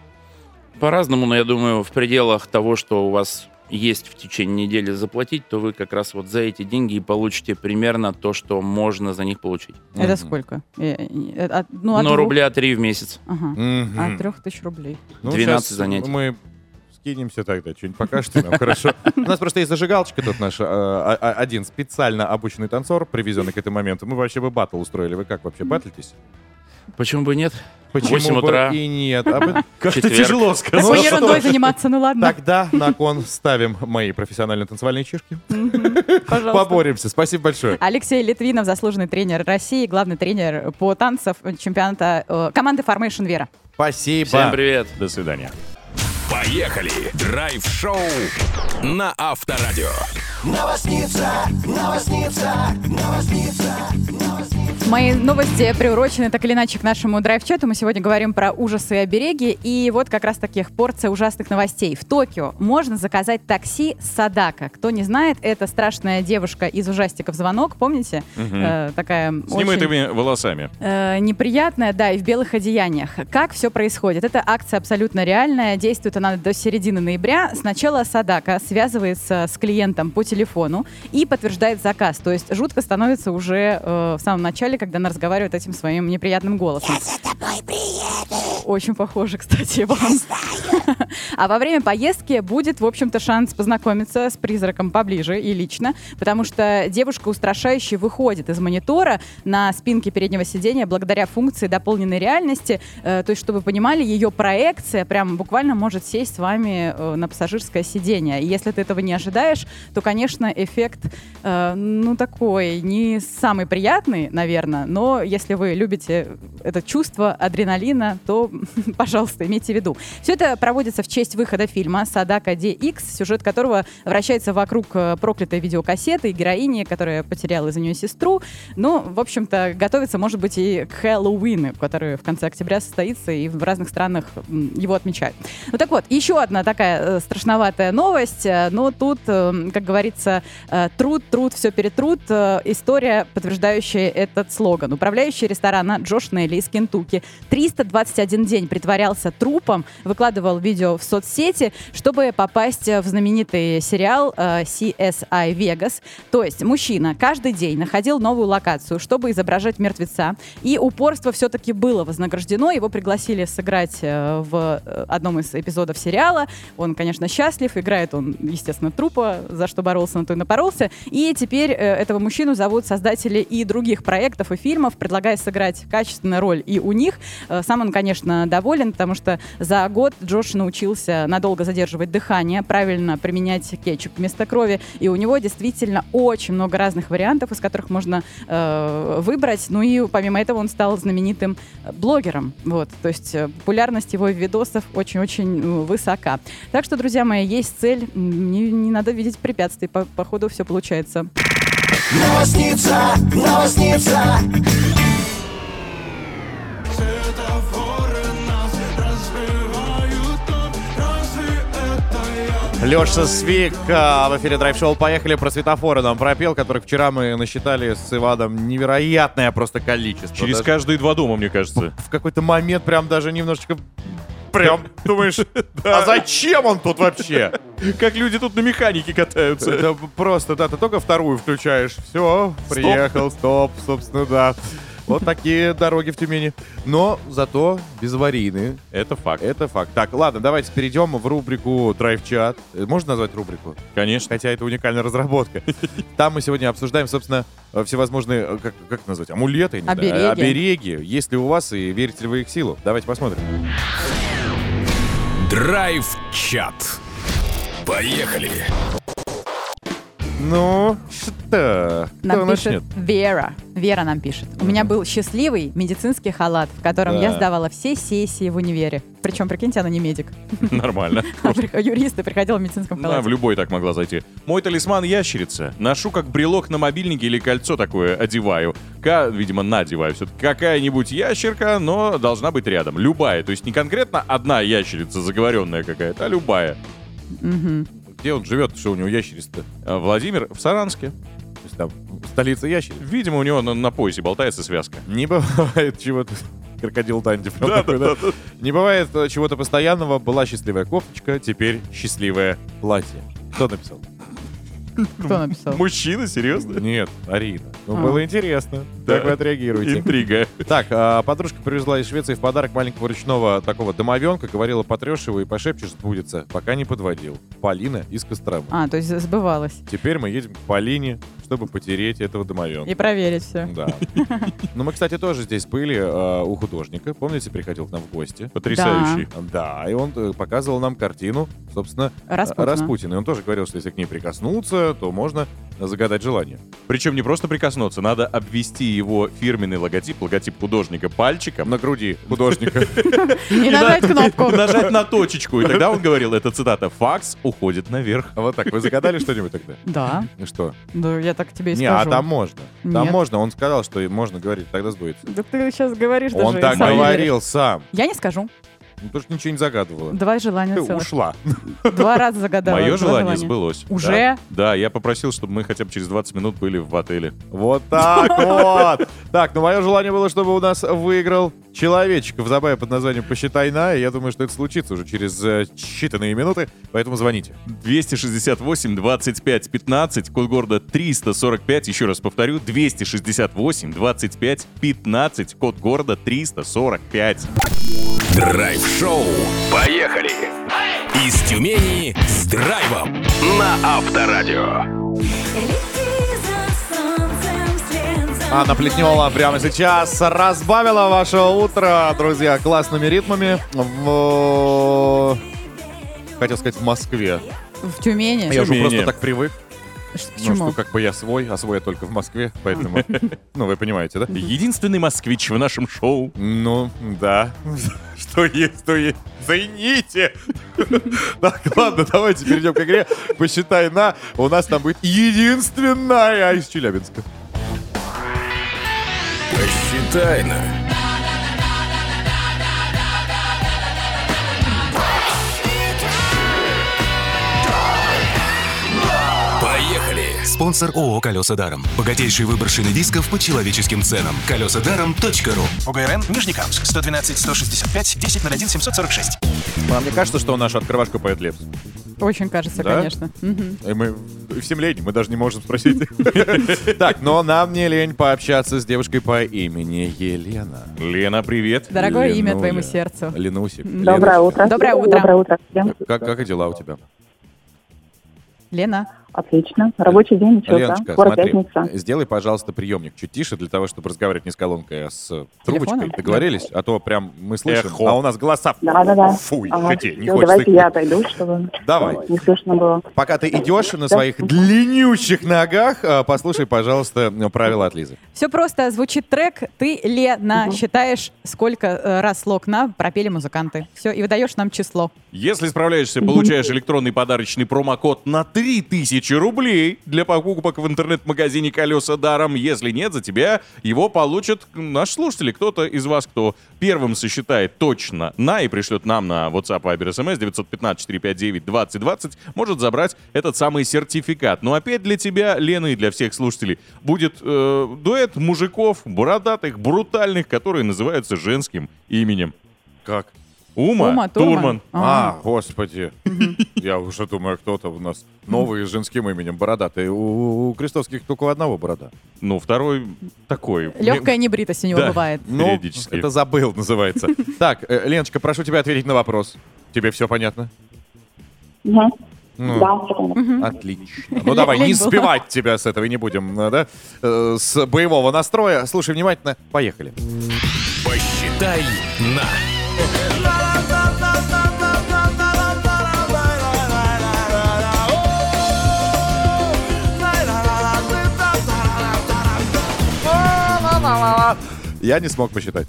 По-разному, но я думаю, в пределах того, что у вас есть в течение недели заплатить, то вы как раз вот за эти деньги и получите примерно то, что можно за них получить. Это сколько? Э, э, от- ну, от Но двух- рубля три в месяц. Ага. Мгм. От трех тысяч рублей. Ну, 12 щас занятий. Мы скинемся тогда, что-нибудь покажете нам, хорошо? У нас просто есть зажигалочка тут наш, э, а- а- один специально обученный танцор, привезенный к этому моменту. Мы вообще бы батл устроили. Вы как вообще батлитесь? Почему бы нет? Почему 8 бы утра. и нет? А Как-то тяжело сказать. Такой Ну ерундой заниматься, ну ладно. Тогда на кон ставим мои профессиональные танцевальные чишки. Пожалуйста. Поборемся. Спасибо большое. Алексей Литвинов, заслуженный тренер России, главный тренер по танцам чемпионата э, команды Formation Вера. Спасибо. Всем привет. До свидания. Поехали! Драйв-шоу на Авторадио. Новосница, новосница, новосница, новосница. Мои новости приурочены так или иначе к нашему драйв-чату. Мы сегодня говорим про ужасы и обереги. И вот как раз таких порция ужасных новостей. В Токио можно заказать такси Садака. Кто не знает, это страшная девушка из ужастиков «Звонок». Помните? Мгм. Э, такая С очень... немытыми волосами. Э, неприятная, да, и в белых одеяниях. Как все происходит? Это акция абсолютно реальная. Действует она до середины ноября. Сначала Садака связывается с клиентом по телефону и подтверждает заказ. То есть жутко становится уже э, в самом начале, когда она разговаривает этим своим неприятным голосом. Очень похоже, кстати, вам. А во время поездки будет, в общем-то, шанс познакомиться с призраком поближе и лично, потому что девушка устрашающе выходит из монитора на спинке переднего сидения благодаря функции дополненной реальности. Э, То есть, чтобы вы понимали, ее проекция прям буквально может сесть с вами э, на пассажирское сиденье. И если ты этого не ожидаешь, то, конечно, эффект, э, ну, такой, не самый приятный, наверное, но если вы любите это чувство адреналина, то, пожалуйста, имейте в виду. Все это проводится в честь выхода фильма «Садака DX», сюжет которого вращается вокруг э, проклятой видеокассеты и героини, которая потеряла из-за нее сестру. Ну, в общем-то, готовится, может быть, и к Хэллоуину, который в конце октября состоится, и в разных странах его отмечают. Ну так вот, еще одна такая э, страшноватая новость, э, но тут, э, как говорится, труд, труд, все перетрут. История, подтверждающая этот слоган. Управляющий ресторана Джош Нелли из Кентукки 321 день притворялся трупом, выкладывал видео в соцсети, чтобы попасть в знаменитый сериал э, CSI Vegas. То есть мужчина каждый день находил новую локацию, чтобы изображать мертвеца, и упорство все-таки было вознаграждено. Его пригласили сыграть э, в э, одном из эпизодов сериала. Он, конечно, счастлив, играет он, естественно, трупа, за что боролся, на то и напоролся. И теперь э, этого мужчину зовут создатели и других проектов и фильмов, предлагая сыграть качественную роль и у них. Э, Сам он, конечно, доволен, потому что за год Джош научился надолго задерживать дыхание, правильно применять кетчуп вместо крови, и у него действительно очень много разных вариантов, из которых можно э, выбрать. Ну и помимо этого он стал знаменитым э, блогером. Вот, то есть э, популярность его видосов очень-очень э, высока. Так что, друзья мои, есть цель, не, не надо видеть препятствий, по, по ходу все получается. Новосница, новосница. Леша Свик а, в эфире драйв-шоу «Поехали» про светофоры нам пропел, которых вчера мы насчитали с Иваном невероятное просто количество. Через Даже каждые два дома, мне кажется. В какой-то момент прям даже немножечко... Прям думаешь, а зачем он тут вообще? Как люди тут на механике катаются. Это просто, да, ты только вторую включаешь, все, приехал, стоп, собственно, да. Вот такие дороги в Тюмени. Но зато безаварийные. Это факт. Это факт. Так, ладно, давайте перейдем в рубрику Драйв-чат. Э, Можно назвать рубрику? Конечно. Хотя это уникальная разработка. Там мы сегодня обсуждаем, собственно, э, всевозможные, э, как, как это назвать, амулеты, не знаю, Обереги. обереги. Есть ли у вас и верите ли вы их силу? Давайте посмотрим. Драйв-чат. Поехали. Ну, что? Нам Кто пишет начнет? Вера. Вера нам пишет. У меня был счастливый медицинский халат, в котором я Да. сдавала все сессии в универе. Причем, прикиньте, она не медик. Нормально. А при- юрист и приходил в медицинском Да, халате. в любой так могла зайти. Мой талисман ящерица. Ношу как брелок на мобильнике или кольцо такое одеваю. Ка, видимо, надеваю. Все-таки какая-нибудь ящерка, но должна быть рядом. Любая. То есть не конкретно одна ящерица заговоренная какая-то, а любая. Мгм. Где он живет, что у него ящерица-то? А Владимир в Саранске. То есть там столица ящериц. Видимо, у него на, на поясе болтается связка. Не бывает чего-то. Крокодил Данди. Да, такой, да, да? Не бывает э, чего-то постоянного. Была счастливая кофточка, теперь счастливое платье. Кто написал? Кто написал? Мужчина, серьезно? Нет, Арина. Ну, А. было интересно. Как вы отреагируете? Интрига. Так, а, подружка привезла из Швеции в подарок маленького ручного такого домовенка. Говорила, потрешь его и пошепчешь, сбудется. Пока не подводил. Полина из Костромы. А, то есть сбывалось. Теперь мы едем к Полине, чтобы потереть этого домовенка. И проверить все. Да. Ну, мы, кстати, тоже здесь были э, у художника. Помните, приходил к нам в гости? Потрясающий. Да, и он э, показывал нам картину, собственно, Распутина. Распутина. И он тоже говорил, что если к ней прикоснуться, то можно загадать желание. Причем не просто прикоснуться, надо обвести его фирменный логотип, логотип художника пальчиком. На груди художника. И нажать кнопку. Нажать на точечку. И тогда он говорил, это цитата, факс уходит наверх. А Вот так, вы загадали что-нибудь тогда? Да. Ну что? Да, я так тебе и Не, скажу. а там можно. Там Нет. можно. Он сказал, что можно говорить, тогда сбудется. Да ты сейчас говоришь Он даже. так сам не говорил веришь. сам. Я не скажу. Ну, тоже ничего не загадывала. Два желания Ты целых. ушла. Два раза загадала. Мое желание желания. сбылось. Уже? Да. Да, я попросил, чтобы мы хотя бы через 20 минут были в отеле. Вот так вот. Так, ну мое желание было, чтобы у нас выиграл человечек в забаве под названием «Посчитай на». И я думаю, что это случится уже через э, считанные минуты, поэтому звоните. 268 25 15, код города 345, еще раз повторю, 268 25 15, код города 345. Драйв-шоу. Поехали! Из Тюмени с драйвом на Авторадио. Анна Плетнева прямо сейчас разбавила ваше утро, друзья, классными ритмами в... Хотел сказать, в Москве. В Тюмени. Я же Тюмени. просто так привык. Ну, Чему? что как бы я свой, а свой я только в Москве, поэтому... Ну, вы понимаете, да? Единственный москвич в нашем шоу. Ну, да. Что есть, то есть. Зайните! Так, ладно, давайте перейдем к игре. Посчитай на. У нас там будет единственная из Челябинска. Посчитай Спонсор ООО «Колеса даром». Богатейший выбор шинодисков по человеческим ценам. Колесадаром.ру ОГРН Нижнекамск 112 165 10 01 746. А мне кажется, что нашу открывашку поет Лепс. Очень кажется, Да? конечно. И мы в семлени, мы даже не можем спросить. Так, но нам не лень пообщаться с девушкой по имени Елена. Лена, привет. Дорогое имя твоему сердцу. Ленусик. Доброе утро. Доброе утро. Доброе утро всем. Как, как и дела у тебя? Лена. Отлично. Рабочий день начался. Леночка, Скоро смотри, пятница. сделай, пожалуйста, приемник чуть тише для того, чтобы разговаривать не с колонкой, а с трубочкой. Телефоном? Договорились? А то прям мы слышим, Эхо. а у нас голоса Да-да-да. фу, Ага. не хочется Давайте их я отойду, чтобы Давай. не слышно было. Пока ты идешь на Да. своих длиннющих ногах, а, послушай, пожалуйста, правила от Лизы. Все просто. Звучит трек. Ты, Лена, считаешь, сколько э, раз слог на пропели музыканты. Все, и выдаешь нам число. Если справляешься, получаешь электронный подарочный промокод на 3000 рублей для покупок в интернет-магазине «Колеса даром». Если нет, за тебя его получат наши слушатели. Кто-то из вас, кто первым сосчитает точно на и пришлет нам на WhatsApp, Viber, SMS 915-459-2020, может забрать этот самый сертификат. Но опять для тебя, Лена, и для всех слушателей будет э, дуэт мужиков, бородатых, брутальных, которые называются женским именем. Как? Ума, Ума Турман. Турман. А, господи. Я уже думаю, кто-то у нас новый с женским именем бородатый. У, у крестовских только у одного борода. Ну, второй такой. Легкая небритость у него Да. бывает. Ну, Периодически. это забыл, называется. Так, э, Леночка, прошу тебя ответить на вопрос. Тебе все понятно? Мгм. Ну, Да, всё понятно. Отлично. Ну давай, не Лень сбивать тебя с этого не будем, э, да? Э, С боевого настроя. Слушай внимательно. Поехали. Посчитай на. Я не смог посчитать.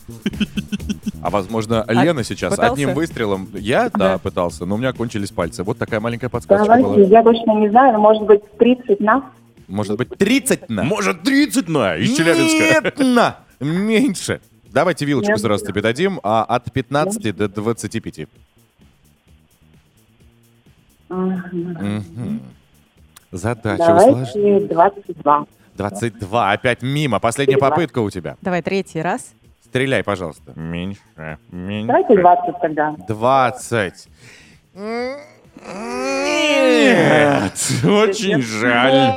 А возможно, Лена сейчас пытался? одним выстрелом. Я, да, пытался, но у меня кончились пальцы. Вот такая маленькая подсказочка Давайте, была. я точно не знаю, но может быть 30 на. Может быть, 30 на? Может, 30 на из Челябинска. Нет, на! Меньше. Давайте вилочку Нет. сразу тебе дадим, а от 15 до 25. Мгм. Задача усложнена. Давайте 22. 22. Опять мимо. Последняя попытка у тебя. Давай третий раз. Стреляй, пожалуйста. Меньше, меньше. Давайте 20 тогда. 20. Нет, очень жаль.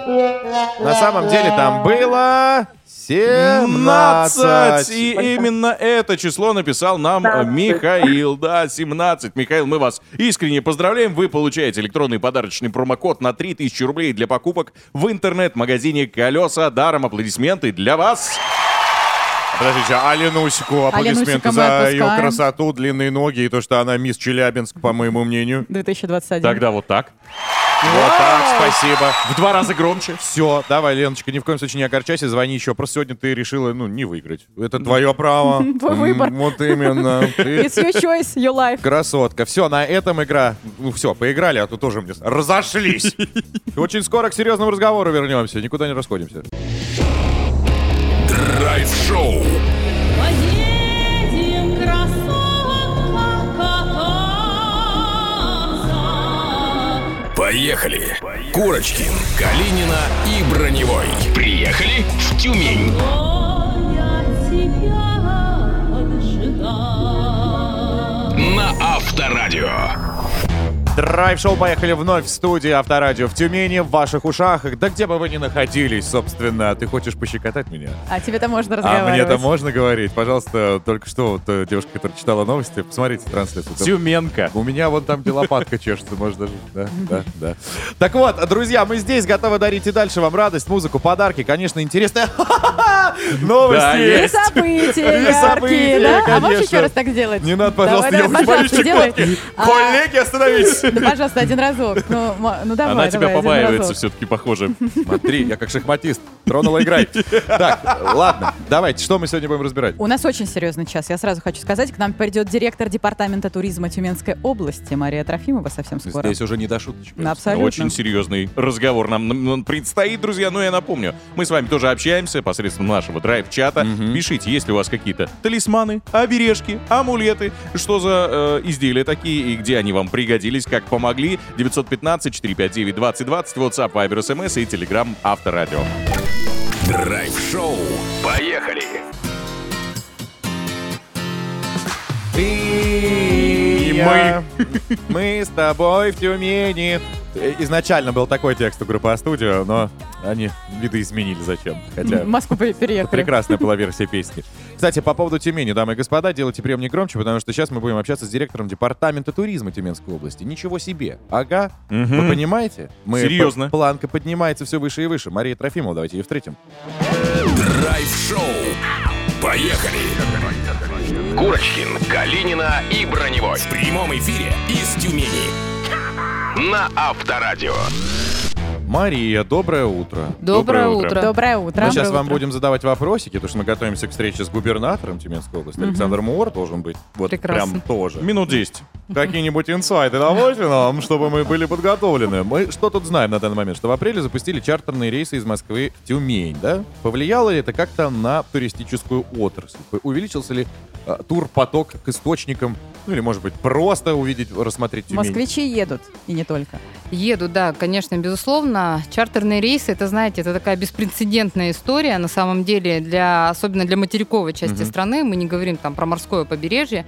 На самом деле там было 17. 17. И именно это число написал нам э, Михаил. Да, 17. Михаил, мы вас искренне поздравляем. Вы получаете электронный подарочный промокод на 3000 рублей для покупок в интернет-магазине «Колеса». Даром аплодисменты для вас. Подождите, а Ленусику аплодисменты за ее красоту, длинные ноги и то, что она мисс Челябинск, по моему мнению. 2021. Тогда вот так. Вот так, спасибо. В два раза громче. Все, давай, Леночка, ни в коем случае не огорчайся, звони еще. Просто сегодня ты решила, ну, не выиграть. Это твое право. Твой М, выбор. Вот именно. Ты It's your choice, your life. Красотка. Все, на этом игра. Ну все, поиграли, а то тоже мне с- разошлись. Очень скоро к серьезному разговору вернемся. Никуда не расходимся. Драйв-шоу. Поехали. Курочкин, Калинина и Броневой. Приехали в Тюмень. На Авторадио. Драйв-шоу «Поехали» вновь в студии Авторадио в Тюмени, в ваших ушах. Да где бы вы ни находились, собственно. Ты хочешь пощекотать меня? А тебе-то можно А разговаривать. мне-то можно говорить? Пожалуйста, только что вот э, девушка, которая читала новости, посмотрите трансляцию. Тюменка. У меня вон там где лопатка чешется, может даже. Да, да, да. Так вот, друзья, мы здесь готовы дарить и дальше вам радость, музыку, подарки, конечно, интересные новости. И есть. события И яркие, да? А можешь конечно. еще раз так сделать? Не надо, пожалуйста, я давай, боюсь пожалуйста, делай. А, Коллеги, остановитесь. Да, пожалуйста, один разок. Ну, ма- ну давай, Она тебя давай, один побаивается разок. все-таки, похоже. Смотри, я как шахматист. Тронула, играй. Так, ладно, давайте, что мы сегодня будем разбирать? У нас очень серьезный час. Я сразу хочу сказать, к нам придет директор департамента туризма Тюменской области Мария Трофимова совсем скоро. Здесь уже не до шуточек. Ну, Абсолютно. Очень серьезный разговор нам м, м, предстоит, друзья. Но я напомню, мы с вами тоже общаемся посредством нашего драйв-чата. Пишите, есть ли у вас какие-то талисманы, обережки, амулеты, что за э, изделия такие и где они вам пригодились, как помогли. 915-459-2020, WhatsApp, Viber, SMS и Telegram Авторадио. Драйв-шоу. Поехали. Ты я, мы с тобой в Тюмени. Э, Изначально был такой текст у группы А-студио, но они видоизменили зачем. Хотя В Москву пере- переехали. прекрасная была версия песни. Кстати, по поводу Тюмени, дамы и господа, делайте приемник громче, потому что сейчас мы будем общаться с директором департамента туризма Тюменской области. Ничего себе. Ага. Мгм. Вы понимаете? Мы Серьезно? Планка поднимается все выше и выше. Мария Трофимова, давайте ее встретим. Драйв-шоу. Поехали. Курочкин, Калинина и Броневой. В прямом эфире из Тюмени. На Авторадио. Мария, доброе утро. Доброе утро. Доброе утро. Мы сейчас Доброе вам утро. будем задавать вопросики, потому что мы готовимся к встрече с губернатором Тюменской области. Мгм. Александр Мур должен быть. Вот Прекрасно. прям тоже. Минут 10. Какие-нибудь инсайты давайте нам, чтобы мы были подготовлены. Мы что тут знаем на данный момент? Что в апреле запустили чартерные рейсы из Москвы в Тюмень, да? Повлияло ли это как-то на туристическую отрасль? Увеличился ли а, турпоток к источникам? Ну или, может быть, просто увидеть, рассмотреть Тюмень? Москвичи едут, и не только. Едут, да, конечно, безусловно. Чартерные рейсы, это, знаете, это такая беспрецедентная история, на самом деле, для, особенно для материковой части Мгм. страны. Мы не говорим там про морское побережье.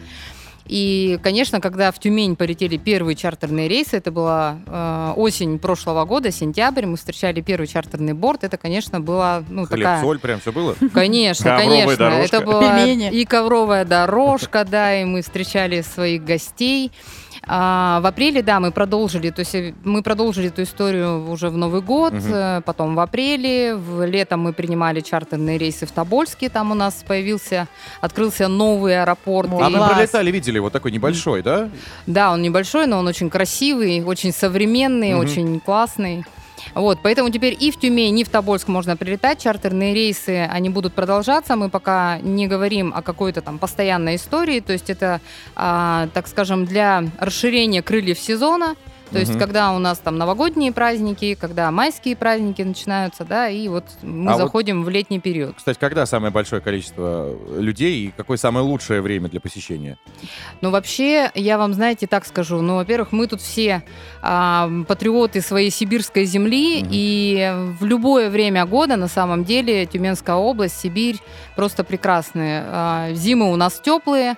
И, конечно, когда в Тюмень полетели первые чартерные рейсы, это была э, осень прошлого года, сентябрь, мы встречали первый чартерный борт, это, конечно, была ну, Хлеб, такая... соль, прям все было? Конечно, конечно. дорожка. Это была Пельмени. и ковровая дорожка, да, и мы встречали своих гостей. А, в апреле, да, мы продолжили, то есть э, мы продолжили эту историю уже в Новый год, э, потом в апреле, в летом мы принимали чартерные рейсы в Тобольске, там у нас появился, открылся новый аэропорт. А мы пролетали, видели, вот такой небольшой, да? да, он небольшой, но он очень красивый, очень современный, Мгм. очень классный. Вот, поэтому теперь и в Тюмень, и в Тобольск можно прилетать. Чартерные рейсы, они будут продолжаться. Мы пока не говорим о какой-то там постоянной истории. То есть это, а, так скажем, для расширения крыльев сезона. То есть, когда у нас там новогодние праздники, когда майские праздники начинаются, да, и вот мы А вот- заходим в летний период. Кстати, когда самое большое количество людей и какое самое лучшее время для посещения? Ну, вообще, я вам, знаете, так скажу. Ну, во-первых, мы тут все а, патриоты своей сибирской земли, и в любое время года, на самом деле, Тюменская область, Сибирь просто прекрасные. А, зимы у нас теплые.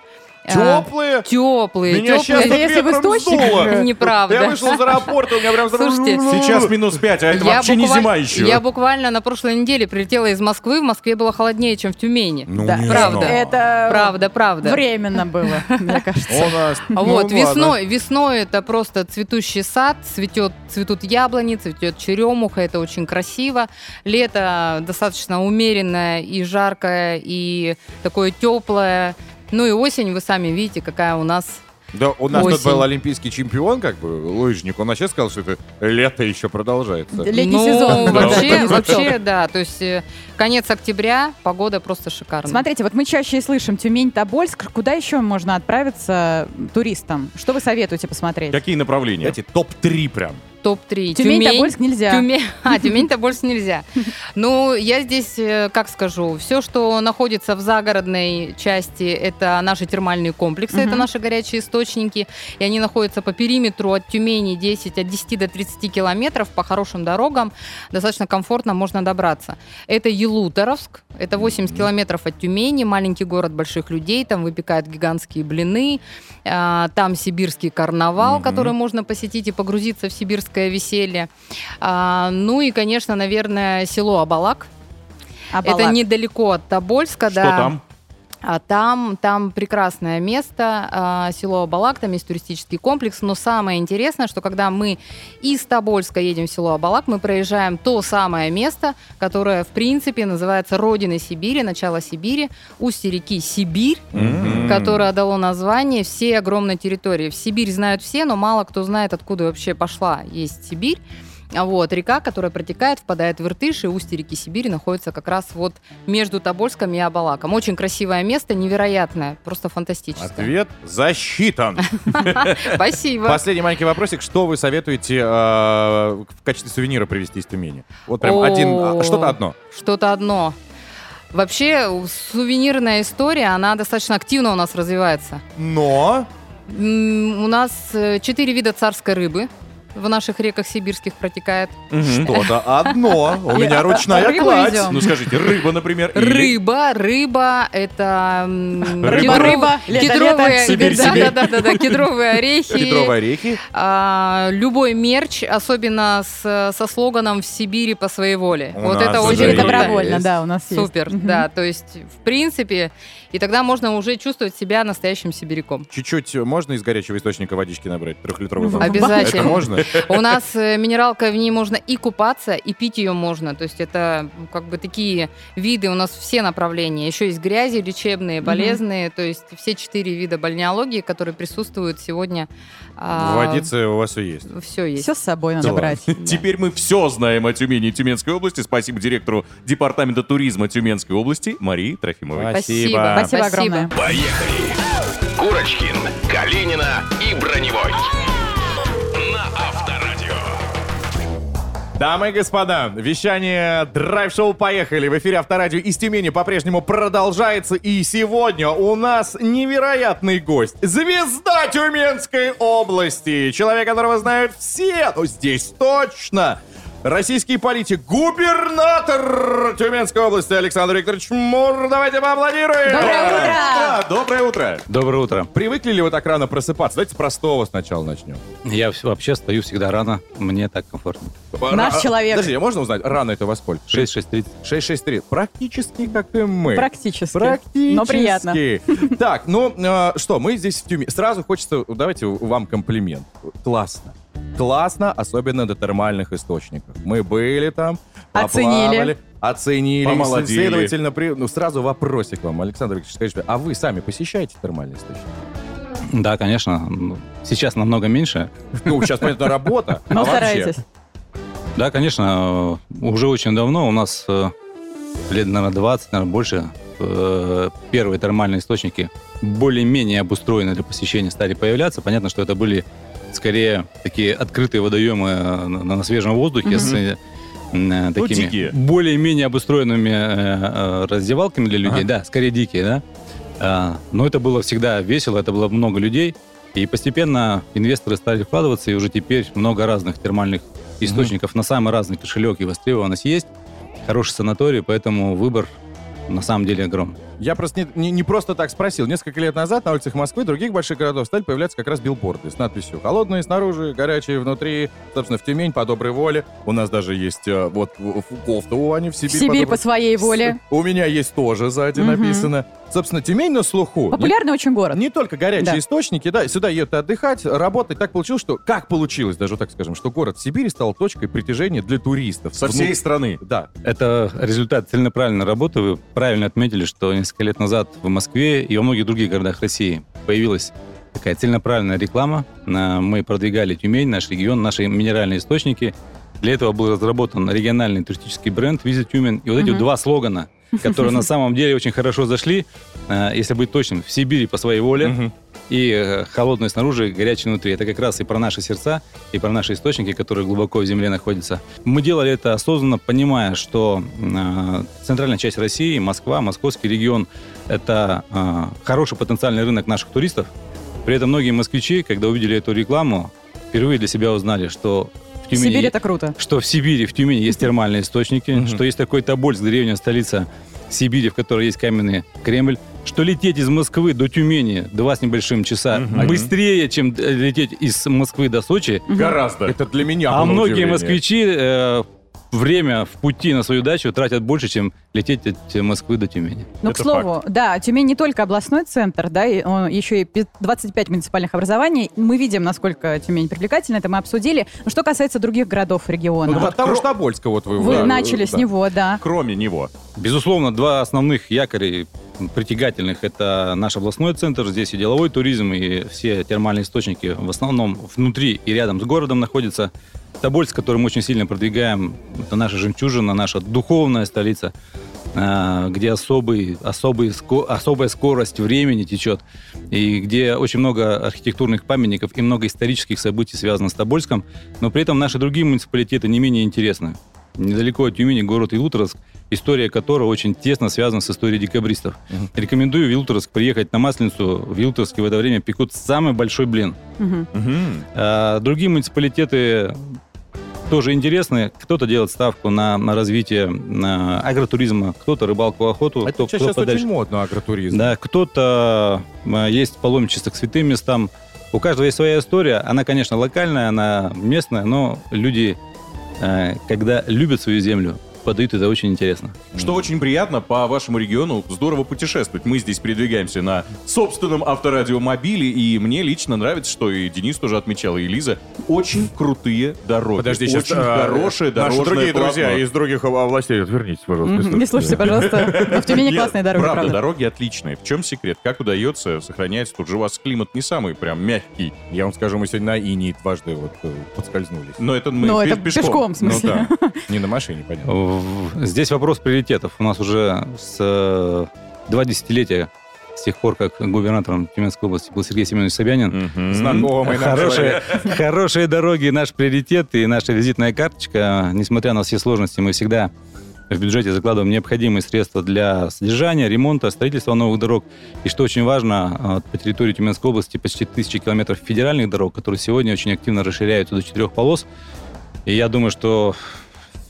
Теплые? Теплые. Меня сейчас теплые. тут ветром сдуло. Неправда. Я вышел из аэропорта, у меня прям... Слушайте, Сейчас минус 5, а это я вообще не букваль- зима еще. Я буквально на прошлой неделе прилетела из Москвы. В Москве было холоднее, чем в Тюмени. Ну, Да. не правда. знаю. Это Правда, правда. временно было, мне кажется. У нас... А ну, вот весной, весной это просто цветущий сад, цветет, цветут яблони, цветет черемуха, это очень красиво. Лето достаточно умеренное и жаркое, и такое теплое. Ну и осень, вы сами видите, какая у нас Да, у нас тут был олимпийский чемпион, как бы, лыжник. Он вообще сказал, что это лето еще продолжается. ну, Да. вообще, Да. вообще, да. То есть э, конец октября, погода просто шикарная. Смотрите, вот мы чаще и слышим Тюмень, Тобольск. Куда еще можно отправиться туристам? Что вы советуете посмотреть? Какие направления? Эти топ-3 прям. Топ-3. Тюмень-Тобольск нельзя. Тюмень, а, Тюмень-Тобольск нельзя. Ну, я здесь, э, как скажу, все, что находится в загородной части, это наши термальные комплексы, это наши горячие источники, и они находятся по периметру от Тюмени 10, от 10 до 30 километров по хорошим дорогам, достаточно комфортно можно добраться. Это Елуторовск, это 80 километров от Тюмени, маленький город больших людей, там выпекают гигантские блины, а, там сибирский карнавал, который можно посетить и погрузиться в сибирское веселье. А, ну и, конечно, наверное, село Абалак. Абалак. Это недалеко от Тобольска, Что да. там? А там, там прекрасное место, а, село Абалак, там есть туристический комплекс, но самое интересное, что когда мы из Тобольска едем в село Абалак, мы проезжаем то самое место, которое, в принципе, называется Родиной Сибири, начало Сибири, устье реки Сибирь, М. которое дало название всей огромной территории. В Сибирь знают все, но мало кто знает, откуда вообще пошла есть Сибирь. А Вот, река, которая протекает, впадает в Иртыш, и устье реки Сибири находится как раз вот между Тобольском и Абалаком. Очень красивое место, невероятное, просто фантастическое. Ответ засчитан. Спасибо. Последний маленький вопросик. Что вы советуете э, в качестве сувенира привезти из Тюмени? Вот прям один, а, что-то одно. Что-то одно. Вообще, сувенирная история, она достаточно активно у нас развивается. Но... У нас э, четыре вида царской рыбы в наших реках сибирских протекает. Что-то одно. У меня ручная кладь. Ну скажите, рыба, например. Рыба, рыба, это Рыба, кедровые, да, да, да, кедровые орехи. Кедровые орехи. А, любой мерч, особенно со слоганом «В Сибири по своей воле». Вот это уже очень. Добровольно, да, у нас есть. Супер, да, то есть, в принципе, и тогда можно уже чувствовать себя настоящим сибиряком. Чуть-чуть можно из горячего источника водички набрать? Трехлитровый бак? Обязательно. Это можно? У нас э, минералка, в ней можно и купаться, и пить ее можно. То есть это как бы такие виды, у нас все направления. Еще есть грязи лечебные, болезные. То есть все четыре вида бальнеологии, которые присутствуют сегодня. а, В водице у вас все есть. Все есть. Все с собой надо брать. Теперь мы все знаем о Тюмени и Тюменской области. Спасибо директору Департамента туризма Тюменской области Марии Трофимовой. Спасибо. Спасибо огромное. Поехали! Курочкин, Калинина и Броневой. Дамы и господа, вещание драйв-шоу «Поехали» в эфире Авторадио из Тюмени по-прежнему продолжается. И сегодня у нас невероятный гость. Звезда Тюменской области. Человек, которого знают все. Ну, здесь точно. Российский политик, губернатор Тюменской области Александр Викторович Мур. Давайте поаплодируем. Доброе утро! Доброе утро! Доброе утро. Привыкли ли вы так рано просыпаться? Давайте с простого сначала начнем. Я вообще стою всегда рано, мне так комфортно. Наш А, человек. Подожди, а можно узнать, рано это во сколько? 6-6.30. 6-6-3. Практически как и мы. Практически. Практически. Но приятно. Так, ну э, что, мы здесь в Тюмени. Сразу хочется, давайте вам комплимент. Классно. Классно, особенно до термальных источников. Мы были там, Оценили. оценили. Помолодели. Следовательно, при- ну, сразу вопросик вам, Александр Викторович, скажите, а вы сами посещаете термальные источники? Да, конечно. ну, Сейчас намного меньше. Ну, сейчас, понятно, работа. Но а вообще? стараетесь. Да, конечно, уже очень давно у нас э, лет, наверное, 20, наверное, больше э, первые термальные источники более-менее обустроены для посещения стали появляться. Понятно, что это были скорее такие открытые водоемы э, на, на свежем воздухе с э, м, такими дикие. более-менее обустроенными э, э, раздевалками для людей. Да, скорее дикие, да. А, но это было всегда весело, это было много людей. И постепенно инвесторы стали вкладываться, и уже теперь много разных термальных источников на самый разный кошелек и востребованность есть. Хороший санаторий, поэтому выбор на самом деле огромный. Я просто не, не- не просто так спросил. Несколько лет назад на улицах Москвы и других больших городов стали появляться как раз билборды с надписью «Холодные снаружи, горячие внутри». Собственно, в Тюмень по доброй воле. У нас даже есть э, вот в- в- кофта у Ани в В Сибирь. Сибирь доброй- по своей воле. У меня есть тоже сзади Мгм. написано. Собственно, Тюмень на слуху. Популярный очень город. Не только горячие Да. источники, да, сюда едут отдыхать, работать. Так получилось, что... Как получилось, даже так скажем, что город Сибири стал точкой притяжения для туристов. Со всей Вну- страны. Да. Это результат целенаправленной работы. Вы правильно отметили, что несколько лет назад в Москве и во многих других городах России появилась такая целенаправленная реклама. Мы продвигали Тюмень, наш регион, наши минеральные источники. Для этого был разработан региональный туристический бренд «Визит Тюмень». И вот эти вот два слогана, которые на самом деле очень хорошо зашли, э, если быть точным, в Сибири по своей воле, и э, холодное снаружи, горячее внутри. Это как раз и про наши сердца, и про наши источники, которые глубоко в земле находятся. Мы делали это осознанно, понимая, что э, центральная часть России, Москва, московский регион – это э, хороший потенциальный рынок наших туристов. При этом многие москвичи, когда увидели эту рекламу, впервые для себя узнали, что в Тюмени... Сибирь это круто. Что в Сибири, в Тюмени есть термальные источники, что есть такой Тобольск, древняя столица Сибири, в которой есть каменный Кремль, что лететь из Москвы до Тюмени два с небольшим часа быстрее, чем э, лететь из Москвы до Сочи. Гораздо. Это для меня А было многие удивление. москвичи э, время в пути на свою дачу тратят больше, чем лететь от Москвы до Тюмени. Ну, к слову, да, Тюмень не только областной центр, да, и он еще и пи- 25 муниципальных образований. Мы видим, насколько Тюмень привлекательна, это мы обсудили. Но что касается других городов региона. Ну, от того же Тобольска вот вы... Вы да, начали да. с него, да. Кроме него. Безусловно, два основных якоря притягательных – это наш областной центр, здесь и деловой туризм, и все термальные источники в основном внутри и рядом с городом находятся. Тобольск, который мы очень сильно продвигаем, это наша жемчужина, наша духовная столица, а, где особый, особый, особая скорость времени течет, и где очень много архитектурных памятников и много исторических событий связано с Тобольском, но при этом наши другие муниципалитеты не менее интересны. Недалеко от Тюмени город Илуторовск, история которого очень тесно связана с историей декабристов. Рекомендую в Илуторовск приехать на Масленицу. В Илуторовске в это время пекут самый большой блин. А, другие муниципалитеты тоже интересны. Кто-то делает ставку на, на развитие на агротуризма, кто-то рыбалку, охоту. А кто, сейчас, кто сейчас подальше. очень модно агротуризм. Да, кто-то есть паломничество к святым местам. У каждого есть своя история. Она, конечно, локальная, она местная, но люди, э, когда любят свою землю, подают это очень интересно. Что очень приятно, по вашему региону здорово путешествовать. Мы здесь передвигаемся на собственном авторадиомобиле, и мне лично нравится, что и Денис тоже отмечал, и Лиза, очень крутые дороги. Подожди, очень сейчас а, хорошее наши другие полотно. друзья из других областей, отвернитесь, пожалуйста. Не слушайте, пожалуйста. Но в Тюмени классные дороги, Правда, правда. дороги отличные. В чем секрет? Как удается сохранять? Тут же у вас климат не самый прям мягкий. Я вам скажу, мы сегодня на Инии дважды вот э, подскользнулись. Но это мы Ну, пе- это пешком, в смысле. Ну да, не на машине, понятно. Здесь вопрос приоритетов. У нас уже с э, два десятилетия с тех пор, как губернатором Тюменской области был Сергей Семенович Собянин. Знакомый нам Хорошие, хорошие дороги наш приоритет и наша визитная карточка. Несмотря на все сложности, мы всегда в бюджете закладываем необходимые средства для содержания, ремонта, строительства новых дорог. И что очень важно, по территории Тюменской области почти тысячи километров федеральных дорог, которые сегодня очень активно расширяются до четырех полос. И я думаю, что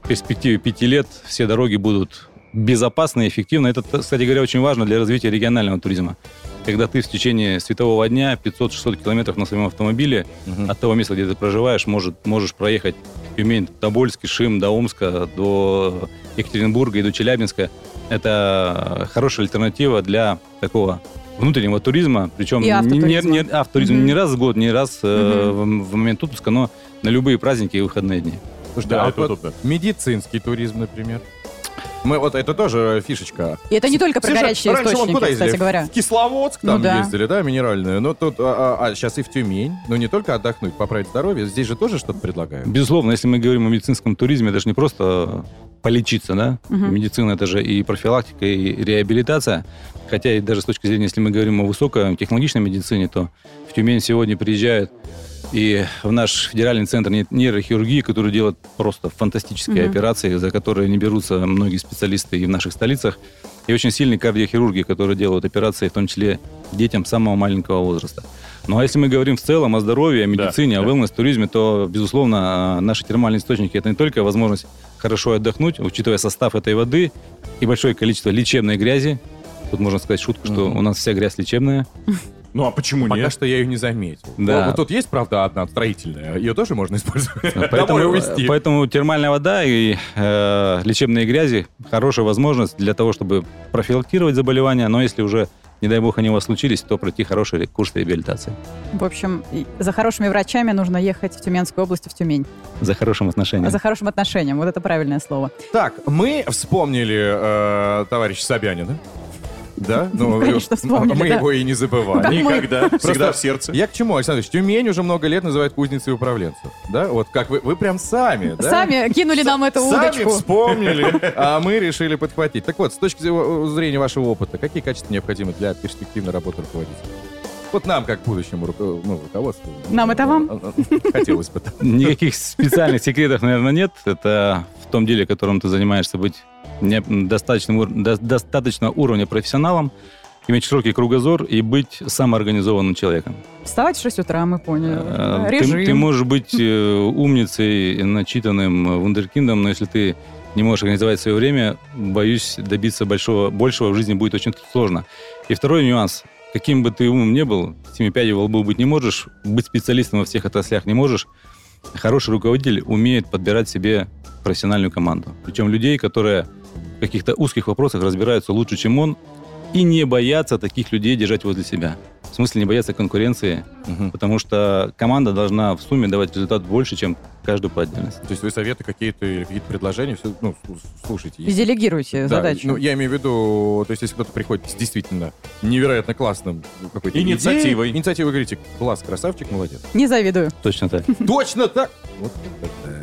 перспективе пяти лет все дороги будут безопасны и эффективны. Это, кстати говоря, очень важно для развития регионального туризма. Когда ты в течение светового дня 500-600 километров на своем автомобиле от того места, где ты проживаешь, может, можешь проехать Тюмень, Тобольск, Шим, до Омска, до Екатеринбурга и до Челябинска. Это хорошая альтернатива для такого внутреннего туризма, причем И не, автотуризма. не- не- автотуризм Мгм. не раз в год, не раз э, в, в момент отпуска, но на любые праздники и выходные дни. Слушайте, а вот медицинский туризм, например. Мы вот это тоже фишечка. И это не только про Все горячие раньше источники, куда кстати говоря. В Кисловодск Ну там да. ездили, да, минеральную. Но тут, а, сейчас и в Тюмень. Но не только отдохнуть, поправить здоровье. Здесь же тоже что-то предлагают. Безусловно, если мы говорим о медицинском туризме, это же не просто полечиться, да? Мгм. Медицина это же и профилактика, и реабилитация. Хотя и даже с точки зрения, если мы говорим о высокотехнологичной медицине, то в Тюмень сегодня приезжают и в наш федеральный центр не- нейрохирургии, который делает просто фантастические Мгм. операции, за которые не берутся многие специалисты и в наших столицах. И очень сильные кардиохирурги, которые делают операции, в том числе детям самого маленького возраста. Ну а если мы говорим в целом о здоровье, о медицине, о wellness, туризме, то, безусловно, наши термальные источники это не только возможность хорошо отдохнуть, учитывая состав этой воды и большое количество лечебной грязи. Тут можно сказать шутку, что у нас вся грязь лечебная. Ну а почему Пока нет? что я ее не заметил. Да. Вот, вот тут есть, правда, одна строительная. Ее тоже можно использовать. Домой Поэтому, увезти. поэтому термальная вода и э, лечебные грязи хорошая возможность для того, чтобы профилактировать заболевания, но если уже, не дай бог, они у вас случились, то пройти хороший курс реабилитации В общем, за хорошими врачами нужно ехать в Тюменскую область, в Тюмень. за хорошим отношением. За хорошим отношением. Вот это правильное слово. Так, мы вспомнили э, товарища Собянина. Да? Ну, конечно, вспомнили, Мы да. его и не забываем. Да, мы- Никогда. Просто Всегда в сердце. Я к чему, Александр Ильич? Тюмень уже много лет называют кузницей управленцев. Да? Вот как вы, вы прям сами, да? Сами кинули нам эту Сами удочку. вспомнили, а мы решили подхватить. Так вот, с точки зрения вашего опыта, какие качества необходимы для перспективной работы руководителя? Вот нам, как будущему руко- ну, руководству. Нам это вам? Хотелось бы. Никаких специальных секретов, наверное, нет. Это в том деле, которым ты занимаешься, быть ур- до- достаточно уровня профессионалом, иметь широкий кругозор и быть самоорганизованным человеком. Вставать в 6 утра, мы поняли. Э, Ты, ты можешь быть э, умницей, начитанным вундеркиндом, но если ты не можешь организовать свое время, боюсь, добиться большого, большего в жизни будет очень сложно. И второй нюанс. Каким бы ты умным не был, семи пядей во лбу быть не можешь, быть специалистом во всех отраслях не можешь, хороший руководитель умеет подбирать себе профессиональную команду. Причем людей, которые в каких-то узких вопросах разбираются лучше, чем он, и не боятся таких людей держать возле себя. В смысле не бояться конкуренции, потому что команда должна в сумме давать результат больше, чем каждый по отдельности. То есть вы советы какие-то или какие-то предложения, все, ну, слу- слушайте. И делегируйте Да, задачу. Ну, я имею в виду, то есть если кто-то приходит с действительно невероятно классным какой-то Инициативой. инициативой, говорите, класс, красавчик, молодец. Не завидую. Точно так. Точно так! Вот да.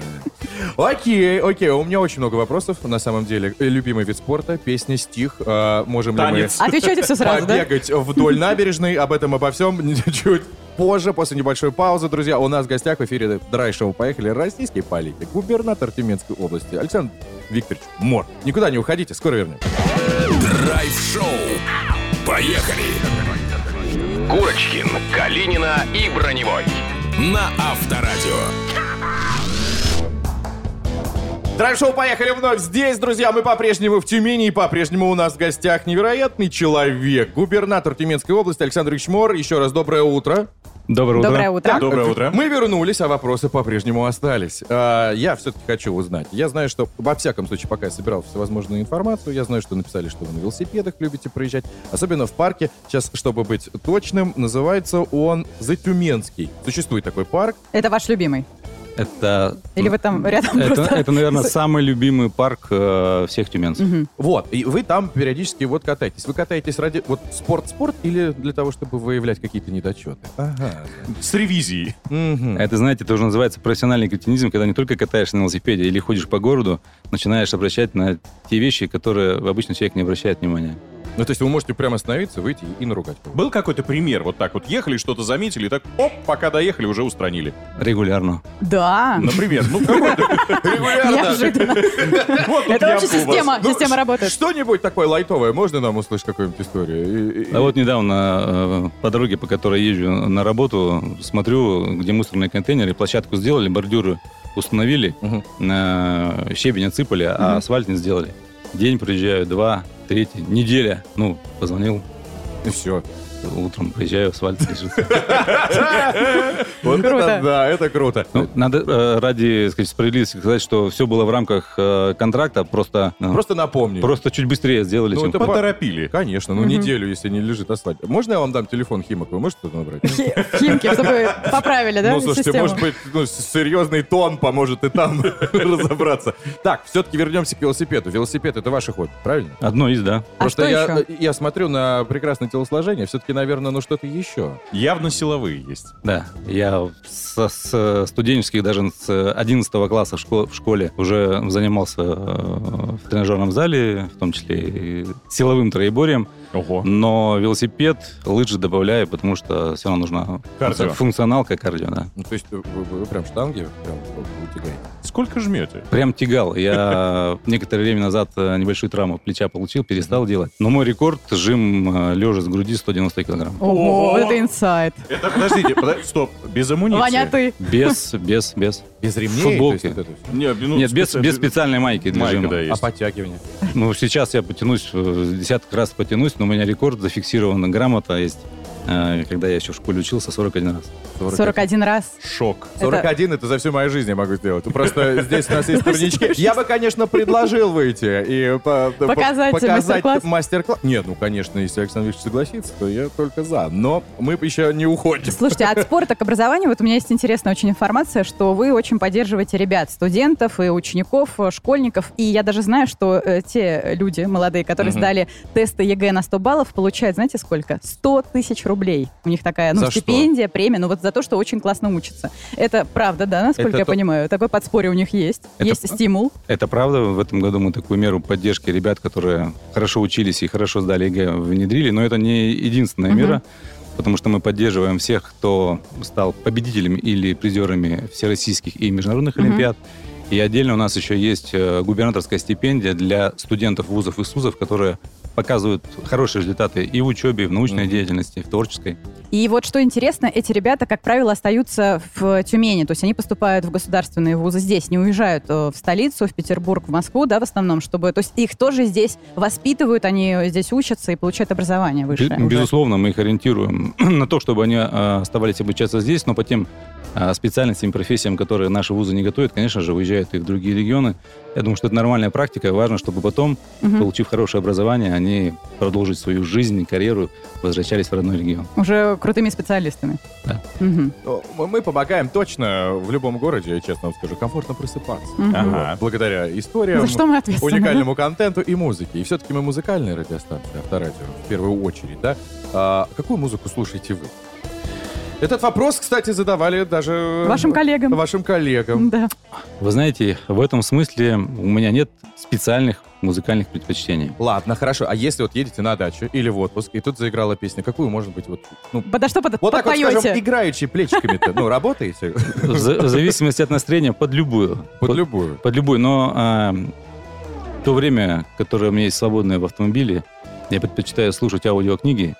Окей, окей, у меня очень много вопросов, на самом деле. Э, Любимый вид спорта, песня, стих. А, можем Танец. ли мы Отвечайте все сразу, да? побегать вдоль набережной? Об этом, обо всем чуть позже, после небольшой паузы, друзья. У нас в гостях в эфире драй-шоу «Поехали» российский политик, губернатор Тюменской области Александр Викторович Мор. Никуда не уходите, скоро вернемся. Драйв-шоу. Поехали! Курочкин, Калинина и Броневой. На Авторадио. Драйв-шоу «Поехали» вновь здесь, друзья. Мы по-прежнему в Тюмени, и по-прежнему у нас в гостях невероятный человек. Губернатор Тюменской области Александр Ильич Мор. Еще раз доброе утро. Доброе утро. Доброе утро. Доброе утро. Мы вернулись, а вопросы по-прежнему остались. А, я все-таки хочу узнать. Я знаю, что, во всяком случае, пока я собирал всевозможную информацию, я знаю, что написали, что вы на велосипедах любите проезжать, особенно в парке. Сейчас, чтобы быть точным, называется он Затюменский. Существует такой парк. Это ваш любимый. Это, Или вы там рядом это, просто... это, наверное, самый любимый парк э, всех тюменцев. Мгм. Вот, и вы там периодически вот катаетесь. Вы катаетесь ради вот спорт-спорт или для того, чтобы выявлять какие-то недочеты? Ага. С ревизией. Это, знаете, это уже называется профессиональный кретинизм, когда не только катаешься на велосипеде или ходишь по городу, начинаешь обращать на те вещи, которые обычно человек не обращает внимания. Ну, то есть вы можете прямо остановиться, выйти и наругать. Был какой-то пример? Вот так вот ехали, что-то заметили, и так, оп, пока доехали, уже устранили. Регулярно. Да. Например, ну какой-то Неожиданно. Вот тут Это вообще ямка у вас. система, Ну, система работает. Что-нибудь такое лайтовое, можно нам услышать какую-нибудь историю? И- и- А вот недавно э, по дороге, по которой езжу на работу, смотрю, где мусорные контейнеры, площадку сделали, бордюры установили, щебень отсыпали, а асфальт не сделали. День проезжаю, два, третий, неделя. Ну, позвонил. И все. Утром приезжаю, асфальт лежит. Вот Круто. это да, это круто. Ну, надо э, ради справедливости сказать, что все было в рамках э, контракта, просто, э, Просто напомню. просто чуть быстрее сделали, Ну, чем это по- Поторопили. Конечно, ну неделю, если не лежит асфальт. Можно я вам дам телефон Химок? Вы можете набрать? Химки, чтобы поправили, да, Ну, слушайте, может быть, ну, серьезный тон поможет и там разобраться. Так, все-таки вернемся к велосипеду. Велосипед — это ваше хобби, правильно? Одно из, да. А Просто я смотрю на прекрасное телосложение, все-таки, наверное, ну что-то еще. Явно силовые есть. Да, я со- с студенческих, даже с 11 класса в, шко- в школе уже занимался э, в тренажерном зале, в том числе и силовым троеборием. Ого. Но велосипед, лыжи добавляю, потому что все равно нужна Кардио. функционалка кардио, да. Ну, то есть вы, вы- вы прям штанги прям утягаете? Сколько жмете? Прям тягал. Я некоторое время назад э, небольшую травму плеча получил, перестал делать. Но мой рекорд жим лежа с груди 190 килограмм. Ого, вот это инсайт. Это, подождите, подожди, стоп, без амуниции? Ваня, ты. Без, без, без. Без ремней? Футболки. есть вот это? Не, ну, Нет, без, специ- без специальной майки для Майка, жима. да, А есть. подтягивание? Ну, сейчас я потянусь, э, десяток раз потянусь, но у меня рекорд зафиксирован, грамота есть. Э, Когда я еще в школе учился, 41 раз. 41 раз. Шок. 41 это за всю мою жизнь я могу сделать. Просто здесь у нас есть турнички. Я бы, конечно, предложил выйти и по- по- Показать мастер-класс? Нет, ну, конечно, если Александр Викторович согласится, то я только за. Но мы еще не уходим. Слушайте, от спорта к образованию, вот у меня есть интересная очень информация, что вы очень поддерживаете ребят, студентов и учеников, школьников. И я даже знаю, что э, те люди молодые, которые сдали тесты ЕГЭ на 100 баллов, получают, знаете, сколько? 100 тысяч рублей. У них такая, ну, За что? стипендия, премия, ну, вот за то, что очень классно учатся. Это правда, да, насколько Это я то- понимаю? Такое подспорье у них есть. Это есть стимул. Это правда. В этом году мы такую меру поддержки ребят, которые хорошо учились и хорошо сдали ЕГЭ, внедрили. Но это не единственная Мгм. мера. потому что мы поддерживаем всех, кто стал победителями или призерами всероссийских и международных Мгм. олимпиад. И отдельно у нас еще есть э, губернаторская стипендия для студентов вузов и СУЗов, которые показывают хорошие результаты и в учебе, и в научной деятельности, и в творческой. И вот что интересно, эти ребята, как правило, остаются в Тюмени, то есть они поступают в государственные вузы здесь, не уезжают э, в столицу, в Петербург, в Москву, да, в основном, чтобы, то есть их тоже здесь воспитывают, они здесь учатся и получают образование высшее. Безусловно, мы их ориентируем на то, чтобы они э, оставались обучаться здесь, но по тем специальностям, профессиям, которые наши вузы не готовят, конечно же, уезжают и в другие регионы. Я думаю, что это нормальная практика, важно, чтобы потом, Мгм. получив хорошее образование, они продолжить свою жизнь, карьеру, возвращались в родной регион. Уже крутыми специалистами. Да. Ну, Мы помогаем точно в любом городе, я честно вам скажу, комфортно просыпаться. Вот, Ага. Благодаря историям, За что мы уникальному контенту и музыке. И все-таки мы музыкальная радиостанция, авторадио, в первую очередь, да? А какую музыку слушаете вы? Этот вопрос, кстати, задавали даже... Вашим коллегам. Вашим коллегам. Да. Вы знаете, в этом смысле у меня нет специальных музыкальных предпочтений. Ладно, хорошо. А если вот едете на дачу или в отпуск, и тут заиграла песня, какую, может быть, вот... Ну, Подо что под, вот так вот, скажем, играючи плечиками-то, ну, работаете? В зависимости от настроения, под любую. Под любую. Под любую, но а, то время, которое у меня есть свободное в автомобиле, я предпочитаю слушать аудиокниги,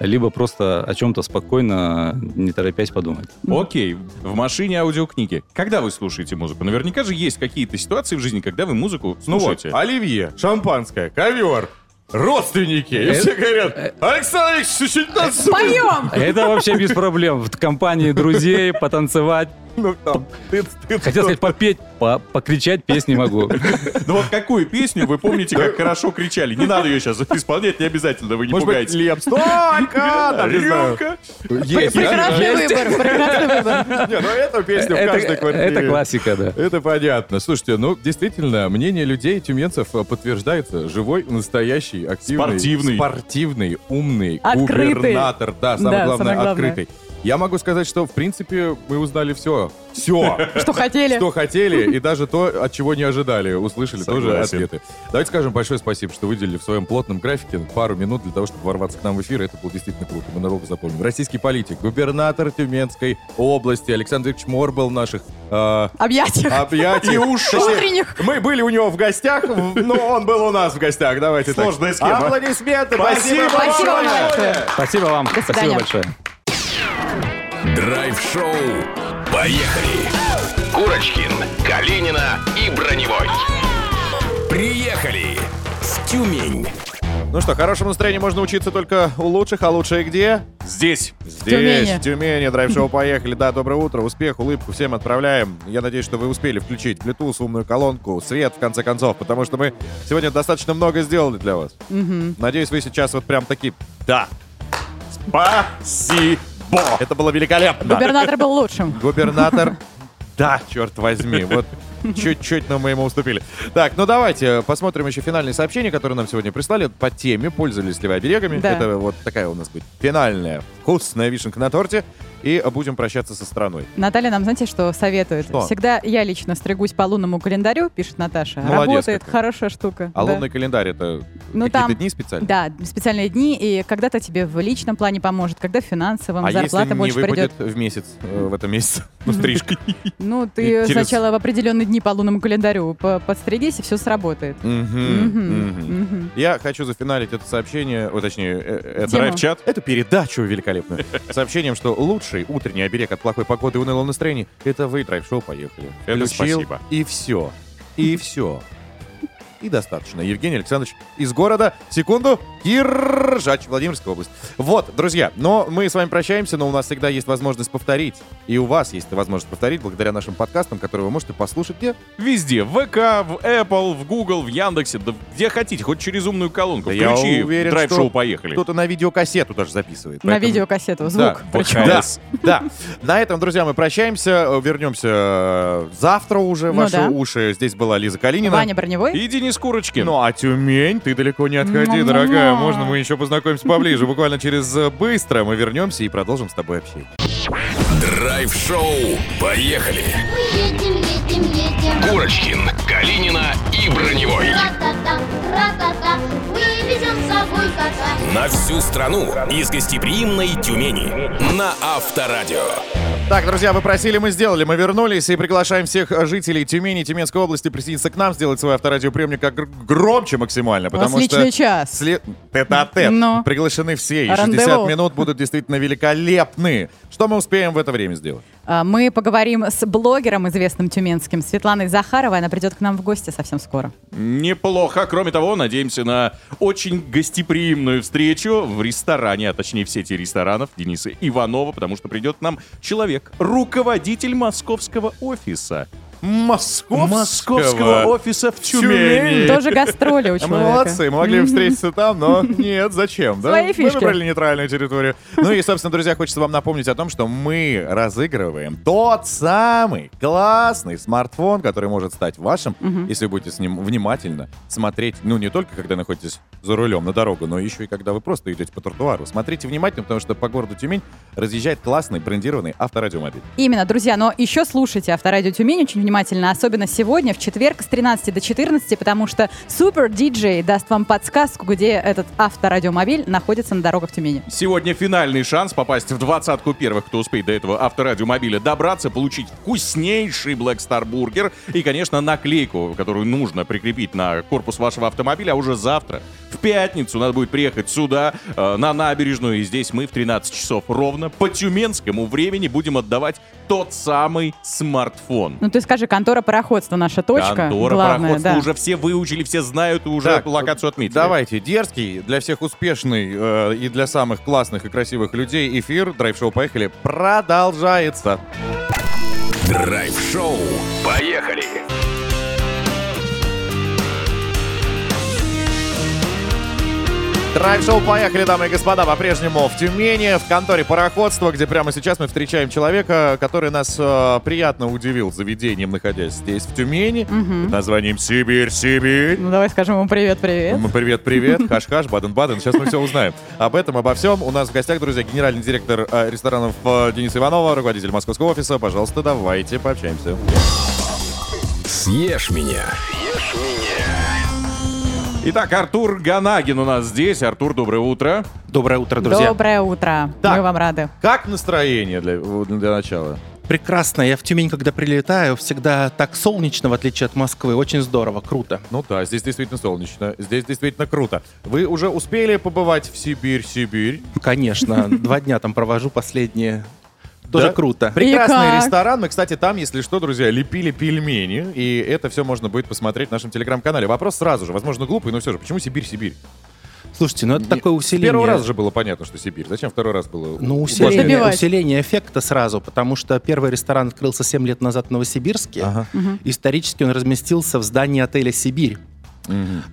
либо просто о чем-то спокойно, не торопясь подумать. Окей, в машине аудиокниги. Когда вы слушаете музыку? Наверняка же есть какие-то ситуации в жизни, когда вы музыку Ну вот, слушаете. оливье, шампанское, ковер, родственники. И все говорят, Александр Ильич, чуть-чуть танцуй. Поем! Это вообще без проблем. В компании друзей потанцевать. Ну, там, ты, ты, Хотел сказать попеть, по- покричать песни могу. Ну вот какую песню вы помните, как хорошо кричали? Не надо ее сейчас исполнять, не обязательно, вы не Может быть, пугайте. Леп, столько, там, не знаю. Рюмка. Есть, Прекрасный выбор, прекрасный выбор. Не, ну эту песню в каждой квартире. это классика, да. Это понятно. Слушайте, ну, действительно, мнение людей, тюменцев, э, подтверждается. Живой, настоящий, активный, Спортивный. спортивный, умный, Открытый. губернатор. Да, самое главное. открытый. Я могу сказать, что, в принципе, мы узнали все. Все. Что хотели. Что хотели, и даже то, от чего не ожидали, услышали тоже ответы. Давайте скажем большое спасибо, что выделили в своем плотном графике пару минут для того, чтобы ворваться к нам в эфир. Это было действительно круто. Мы надолго запомним. Российский политик, губернатор Тюменской области Александр Ильич Мор был в наших э, Объятиях. объятиях. И Утренних. Мы были у него в гостях, но он был у нас в гостях. Давайте так. Сложная схема. Аплодисменты. Спасибо большое. Спасибо вам. Спасибо большое. Драйв-шоу. Поехали! Курочкин, Калинина и Броневой. Приехали в Тюмень. Ну что, хорошему настроению можно учиться только у лучших, а лучшие где? Здесь. Здесь, Тюмени. в Тюмени, драйв-шоу «Поехали». Да, доброе утро, успех, улыбку всем отправляем. Я надеюсь, что вы успели включить Bluetooth, умную колонку, свет, в конце концов, потому что мы сегодня достаточно много сделали для вас. Мгм. Надеюсь, вы сейчас вот прям такие «Да, спасибо». Это было великолепно. Губернатор был лучшим. Губернатор, да, черт возьми, вот чуть-чуть, но мы ему уступили. Так, ну давайте посмотрим еще финальные сообщения, которые нам сегодня прислали по теме, пользовались ли вы оберегами. Да. Это вот такая у нас будет финальная вкусная вишенка на торте. И будем прощаться со страной. Наталья нам, знаете, что советует? Что? Всегда я лично стригусь по лунному календарю, пишет Наташа. Молодец Работает, какая. хорошая штука. А да. лунный календарь это Ну, какие-то там- дни специальные? Да, специальные дни, и когда-то тебе в личном плане поможет, когда в финансовом, А зарплата больше выпадет придет. в месяц, э, в этом месяце, ну, стрижка? Ну, ты через- сначала в определенные дни по лунному календарю по- подстригись, и все сработает. Я хочу зафиналить это сообщение, о, точнее, э, это Тему. драйв-чат, эту передачу великолепную, сообщением, что лучший утренний оберег от плохой погоды и унылого настроения — это вы, драйв-шоу, поехали. Это Включил, спасибо. И все. И все. И достаточно. Евгений Александрович из города, секунду, Киржач, Владимирская область. Вот, друзья, но мы с вами прощаемся, но у нас всегда есть возможность повторить. И у вас есть возможность повторить благодаря нашим подкастам, которые вы можете послушать где? Везде. В ВК, в Apple, в Google, в Яндексе, да где хотите, хоть через умную колонку. Да я Включи уверен, драйв-шоу «Поехали». Кто-то на видеокассету даже записывает. На поэтому- видеокассету, звук. Да, да. На этом, друзья, мы прощаемся. Вернемся завтра уже в Ну ваши да. уши. Здесь была Лиза Калинина. Ваня Броневой. И Денис Курочкин. Ну а Тюмень, ты далеко не отходи, дорогая. Можно мы еще познакомимся поближе. Буквально через э, быстро мы вернемся и продолжим с тобой общение. Драйв-шоу. Поехали! Едем, едем, едем. Курочкин, Калинина и Броневой. Ра-та-та, ра-та-та, на всю страну из гостеприимной Тюмени на Авторадио. Так, друзья, вы просили, мы сделали. Мы вернулись и приглашаем всех жителей Тюмени, Тюменской области присоединиться к нам, сделать свой авторадиоприемник как гр- громче максимально. У вас Потому что личный час. след- тет-а-тет. Ну. Приглашены все. И Рандеву. 60 минут будут действительно великолепны. Что мы успеем в это время сделать? А, Мы поговорим с блогером известным тюменским Светланой Захаровой. Она придет к нам в гости совсем скоро. Неплохо. Кроме того, надеемся на очень гостеприимную встречу в ресторане, а точнее в сети ресторанов Дениса Иванова, потому что придет к нам человек, руководитель московского офиса. Московского, Московского офиса в Тюмени. Тоже гастроли у Мы человека. молодцы, мы могли встретиться там, но нет, зачем? Да? Свои Мы фишки. выбрали нейтральную территорию. Ну и, собственно, друзья, хочется вам напомнить о том, что мы разыгрываем тот самый классный смартфон, который может стать вашим, если вы будете с ним внимательно смотреть, ну не только когда находитесь за рулем на дорогу, но еще и когда вы просто идете по тротуару. Смотрите внимательно, потому что по городу Тюмень разъезжает классный брендированный авторадиомобиль. Именно, друзья, но еще слушайте Авторадио Тюмень очень внимательно, особенно сегодня, в четверг с 13 до 14, потому что супер диджей даст вам подсказку, где этот авторадиомобиль находится на дорогах Тюмени. Сегодня финальный шанс попасть в двадцатку первых, кто успеет до этого авторадиомобиля добраться, получить вкуснейший Black Star бургер и, конечно, наклейку, которую нужно прикрепить на корпус вашего автомобиля, а уже завтра, в пятницу, надо будет приехать сюда, э, на набережную, и здесь мы в 13 часов ровно по тюменскому времени будем отдавать тот самый смартфон. Ну ты скажи, контора пароходства наша точка. Контора главное, пароходства да. уже все выучили, все знают и уже Так, локацию отметили. Давайте, дерзкий, для всех успешный э, и для самых классных и красивых людей эфир драйв-шоу «Поехали» продолжается. Драйв-шоу. Поехали! Драйв-шоу «Поехали, дамы и господа», по-прежнему в Тюмени, в конторе пароходства, где прямо сейчас мы встречаем человека, который нас э, приятно удивил заведением, находясь здесь, в Тюмени, Мгм. под названием «Сибирь, Сибирь». Ну давай скажем ему привет-привет. Ну, Привет, привет, хаш-хаш, баден-баден. Сейчас мы все узнаем. Об этом, обо всем. У нас в гостях, друзья, генеральный директор э, ресторанов э, Денис Иванова, руководитель московского офиса. Пожалуйста, давайте пообщаемся. Съешь меня. Итак, Артур Ганагин у нас здесь. Артур, доброе утро. Доброе утро, Доброе утро. Так. Мы вам рады. Как настроение для, для начала? Прекрасно. Я в Тюмень, когда прилетаю, всегда так солнечно, в отличие от Москвы. Очень здорово, круто. Ну да, здесь действительно солнечно, здесь действительно круто. Вы уже успели побывать в Сибирь, Сибирь? Конечно. Два дня там провожу последние. Тоже Да? круто. Прекрасный ресторан. Мы, кстати, там, если что, друзья, лепили пельмени. И это все можно будет посмотреть в нашем телеграм-канале. Вопрос сразу же, возможно, глупый, но все же. Почему Сибирь, Сибирь? Слушайте, ну это такое С усиление. первого раза же было понятно, что Сибирь. Зачем второй раз было? Ну, усиление, усиление эффекта сразу, потому что первый ресторан открылся 7 лет назад в Новосибирске. Мгм. Исторически он разместился в здании отеля «Сибирь».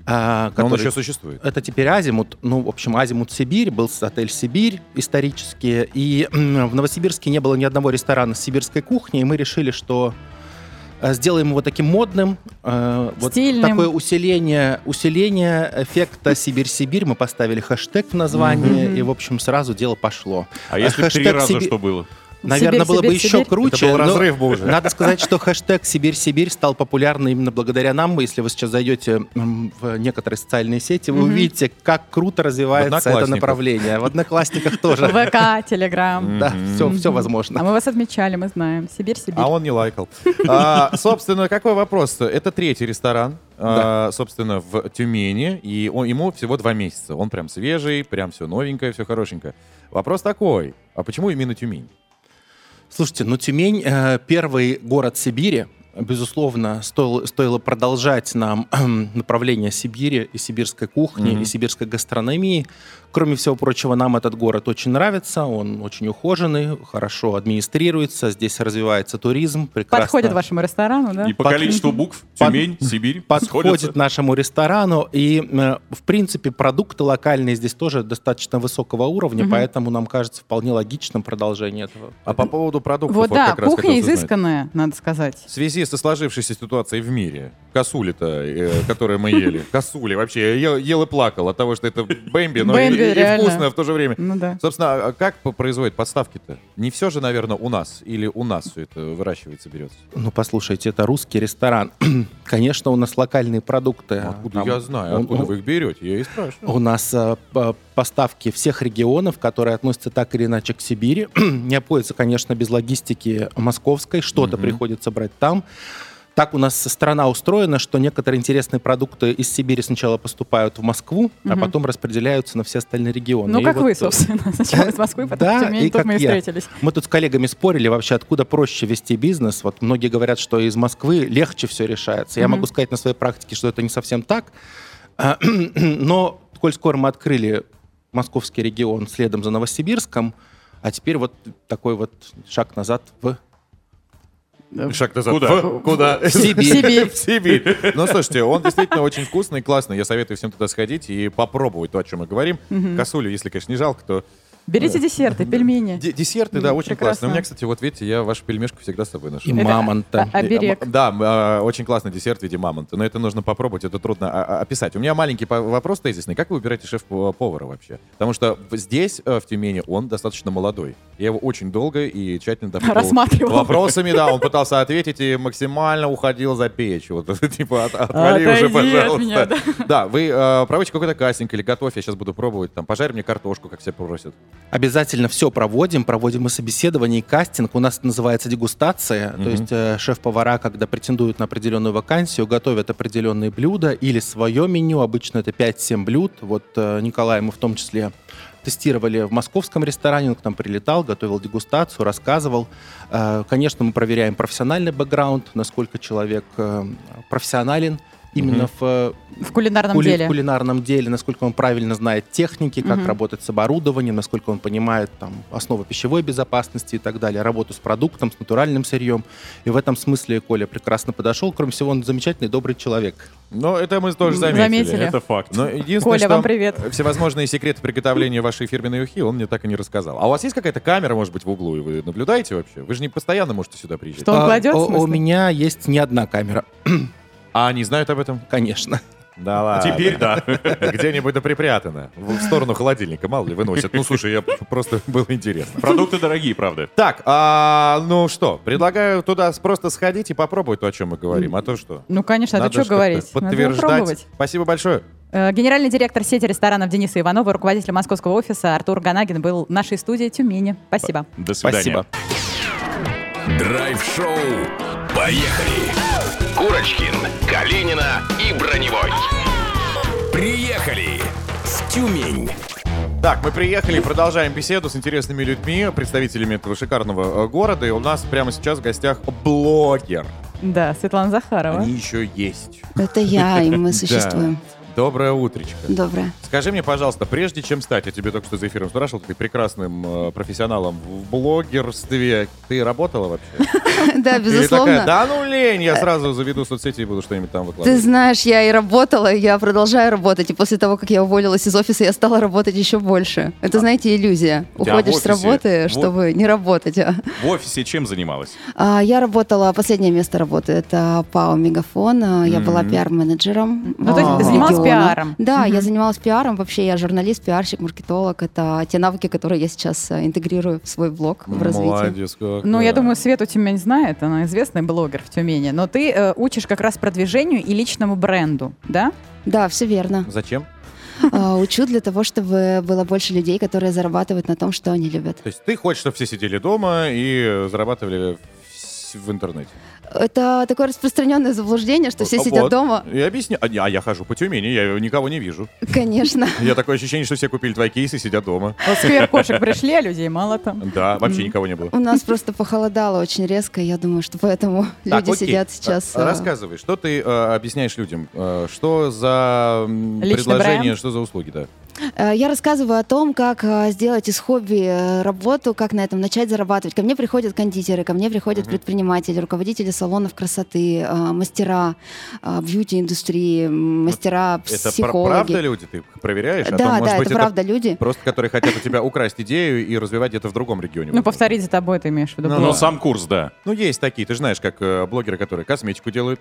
А, Но он который- еще существует. Это теперь Азимут. Ну, в общем, Азимут Сибирь, был отель Сибирь исторически. И в Новосибирске не было ни одного ресторана с сибирской кухней, и мы решили, что э, сделаем его таким модным. э, вот Стильным. такое усиление, усиление эффекта Сибирь-Сибирь. Мы поставили хэштег в названии, Мгм. и, в общем, сразу дело пошло. А если бы три Хэштег раза, Сиби- что было? Наверное, Сибирь, было бы Сибирь, еще Сибирь. круче. Это был но разрыв бы уже. Надо сказать, что хэштег «Сибирь-Сибирь» стал популярным именно благодаря нам. Если вы сейчас зайдете в некоторые социальные сети, вы увидите, как круто развивается это направление. В Одноклассниках тоже. ВК, Телеграм. Да, все, все А возможно. мы вас отмечали, мы знаем. Сибирь, Сибирь. А он не лайкал. А, собственно, какой вопрос? Это третий ресторан, а, собственно, в Тюмени, и он- ему всего два месяца. Он прям свежий, прям все новенькое, все хорошенькое. Вопрос такой, а почему именно Тюмень? Слушайте, ну Тюмень э, первый город Сибири. Безусловно, стоило, стоило продолжать нам направление Сибири и сибирской кухни, Мгм. и сибирской гастрономии. Кроме всего прочего, нам этот город очень нравится, он очень ухоженный, хорошо администрируется, здесь развивается туризм. Прекрасно. Подходит вашему ресторану, да? И по Под- количеству букв под- Тюмень, Сибирь подходит сходятся. нашему ресторану. И, э, в принципе, продукты локальные здесь тоже достаточно высокого уровня, Мгм. поэтому нам кажется вполне логичным продолжение этого. А по поводу продуктов, Вот да, как раз кухня узнать. изысканная, надо сказать. В связи со сложившейся ситуацией в мире? Косули-то, э, которую мы ели. Косули вообще. Я ел, и плакал от того, что это Бэмби, но Бэмби, и, реально. вкусно в то же время. Ну да. Собственно, а как производят подставки-то? Не все же, наверное, у нас. Или у нас все это выращивается, берется? Ну, послушайте, это русский ресторан. Конечно, у нас локальные продукты. Откуда Там я знаю? он- Откуда он- вы их берете? Я и спрашиваю. У нас п- поставки всех регионов, которые относятся так или иначе к Сибири. Не обходится, конечно, без логистики московской. Что-то приходится брать там. Так у нас страна устроена, что некоторые интересные продукты из Сибири сначала поступают в Москву, а Мгм. потом распределяются на все остальные регионы. Ну, И как вот, вы, э, собственно. Сначала из Москвы, потом в да, Тюмень, и тут мы и встретились. Мы тут с коллегами спорили вообще, откуда проще вести бизнес. Вот многие говорят, что из Москвы легче все решается. Я могу сказать на своей практике, что это не совсем так. А, Но, коль скоро мы открыли московский регион следом за Новосибирском, а теперь вот такой вот шаг назад в Шаг назад. Куда? В- Куда? В Сибирь. Сибирь. В Сибирь. Ну, слушайте, он действительно очень вкусный, классный. Я советую всем туда сходить и попробовать то, о чем мы говорим. Мгм. Косулю, если, конечно, не жалко, то... Берите десерты, пельмени. Д- Десерты, да, очень прекрасно. классно. У меня, кстати, вот видите, я вашу пельмешку всегда с собой ношу. И мамонта. а- оберег. Да, а, очень классный десерт в виде мамонта. Но это нужно попробовать, это трудно а, описать. У меня маленький вопрос тезисный. Как вы выбираете шеф-повара вообще? Потому что здесь, э, в Тюмени, он достаточно молодой. Я его очень долго и тщательно допытывал Рассматривал. Вопросами, да, он пытался ответить и максимально уходил за печь. Вот, типа, от- отвали уже, пожалуйста. Да, вы э, проводите какой-то кастинг или готовь, я сейчас буду пробовать, там, пожарь мне картошку, как все просят. Обязательно все проводим, проводим и собеседование, и кастинг. У нас это называется дегустация, Мгм. то есть э, шеф-повара, когда претендуют на определенную вакансию, готовят определенные блюда или свое меню, обычно это 5-7 блюд. Вот э, Николай мы в том числе тестировали в московском ресторане, он к нам прилетал, готовил дегустацию, рассказывал. Э, Конечно, мы проверяем профессиональный бэкграунд, насколько человек э, профессионален именно Мгм. в э, В кулинарном кули- деле. в кулинарном деле, насколько он правильно знает техники, как Мгм. работать с оборудованием, насколько он понимает там, основы пищевой безопасности и так далее, работу с продуктом, с натуральным сырьем. И в этом смысле Коля прекрасно подошел. Кроме всего, он замечательный, добрый человек. Но это мы тоже заметили. заметили. Это факт. Но единственное, Коля, что вам привет. всевозможные секреты приготовления вашей фирменной ухи он мне так и не рассказал. А у вас есть какая-то камера, может быть, в углу, и вы наблюдаете вообще? Вы же не постоянно можете сюда приезжать. Что он А, кладет, у- у, меня есть не одна камера. А они знают об этом? Конечно. Да ладно. Теперь да. Где-нибудь да припрятано. В сторону холодильника, мало ли, выносят. Ну, слушай, я просто было интересно. Продукты дорогие, правда. Так, а, ну что, предлагаю туда просто сходить и попробовать то, о чем мы говорим. А то что? Ну, конечно, а то что говорить? Подтверждать. попробовать. Спасибо большое. Э, Генеральный директор сети ресторанов Дениса Иванова, руководитель московского офиса Артур Ганагин был в нашей студии Тюмени. Спасибо. До свидания. Спасибо. Драйв-шоу. Поехали! Курочкин, Калинина и Броневой. Приехали в Тюмень. Так, мы приехали и продолжаем беседу с интересными людьми, представителями этого шикарного э, города. И у нас прямо сейчас в гостях блогер. Да, Светлана Захарова. Они еще есть. Это я, и мы Да. Доброе утречко. Доброе. Скажи мне, пожалуйста, прежде чем стать, я тебе только что за эфиром спрашивал, ты прекрасным э, профессионалом в блогерстве, ты работала вообще? Да, Или безусловно. такая, да ну лень, я сразу заведу соцсети и буду что-нибудь там Ты выкладывать. знаешь, я и работала, я продолжаю работать. И после того, как я уволилась из офиса, я стала работать еще больше. Это, знаете, иллюзия. Уходишь с работы, чтобы не работать. а. В офисе чем занималась? А, Я работала, последнее место работы, это ПАО «Мегафон». А, Я была пиар-менеджером. Ну, то есть а, ты занималась. Пиаром. Да, я Мгм. занималась пиаром. Вообще я журналист, пиарщик, маркетолог. Это те навыки, которые я сейчас а, интегрирую в свой блог, в развитие. Молодец, как. Ну, я думаю, Свету Тюмень знает, она известный блогер в Тюмени. Но ты э, учишь как раз продвижению и личному бренду, да? Да, все верно. Зачем? А, Учу для того, чтобы было больше людей, которые зарабатывают на том, что они любят. То есть ты хочешь, чтобы все сидели дома и зарабатывали в интернете? Это такое распространенное заблуждение, что все А, сидят вот. дома. И объясни. А, а я хожу по Тюмени, я никого не вижу. Конечно. Я такое ощущение, что все купили твои кейсы и сидят дома. Вот сквер кошек пришли, а людей мало там. Да, вообще никого не было. У нас просто похолодало очень резко, я думаю, что поэтому люди сидят сейчас. А, а, Рассказывай, что ты э, объясняешь людям? Э, что за предложение, что за услуги, да? Э, Я рассказываю о том, как э, сделать из хобби э, работу, как на этом начать зарабатывать. Ко мне приходят кондитеры, ко мне приходят предприниматели, руководители салонов красоты, мастера бьюти-индустрии, мастера, Это психологи. правда люди? Ты проверяешь? А Да, то, может да, быть, это правда люди. Просто которые хотят у тебя украсть идею и развивать где-то в другом регионе. Ну, повторить за тобой ты имеешь в виду. Ну, ну, сам курс, да. Ну, есть такие, ты же знаешь, как блогеры, которые косметику делают,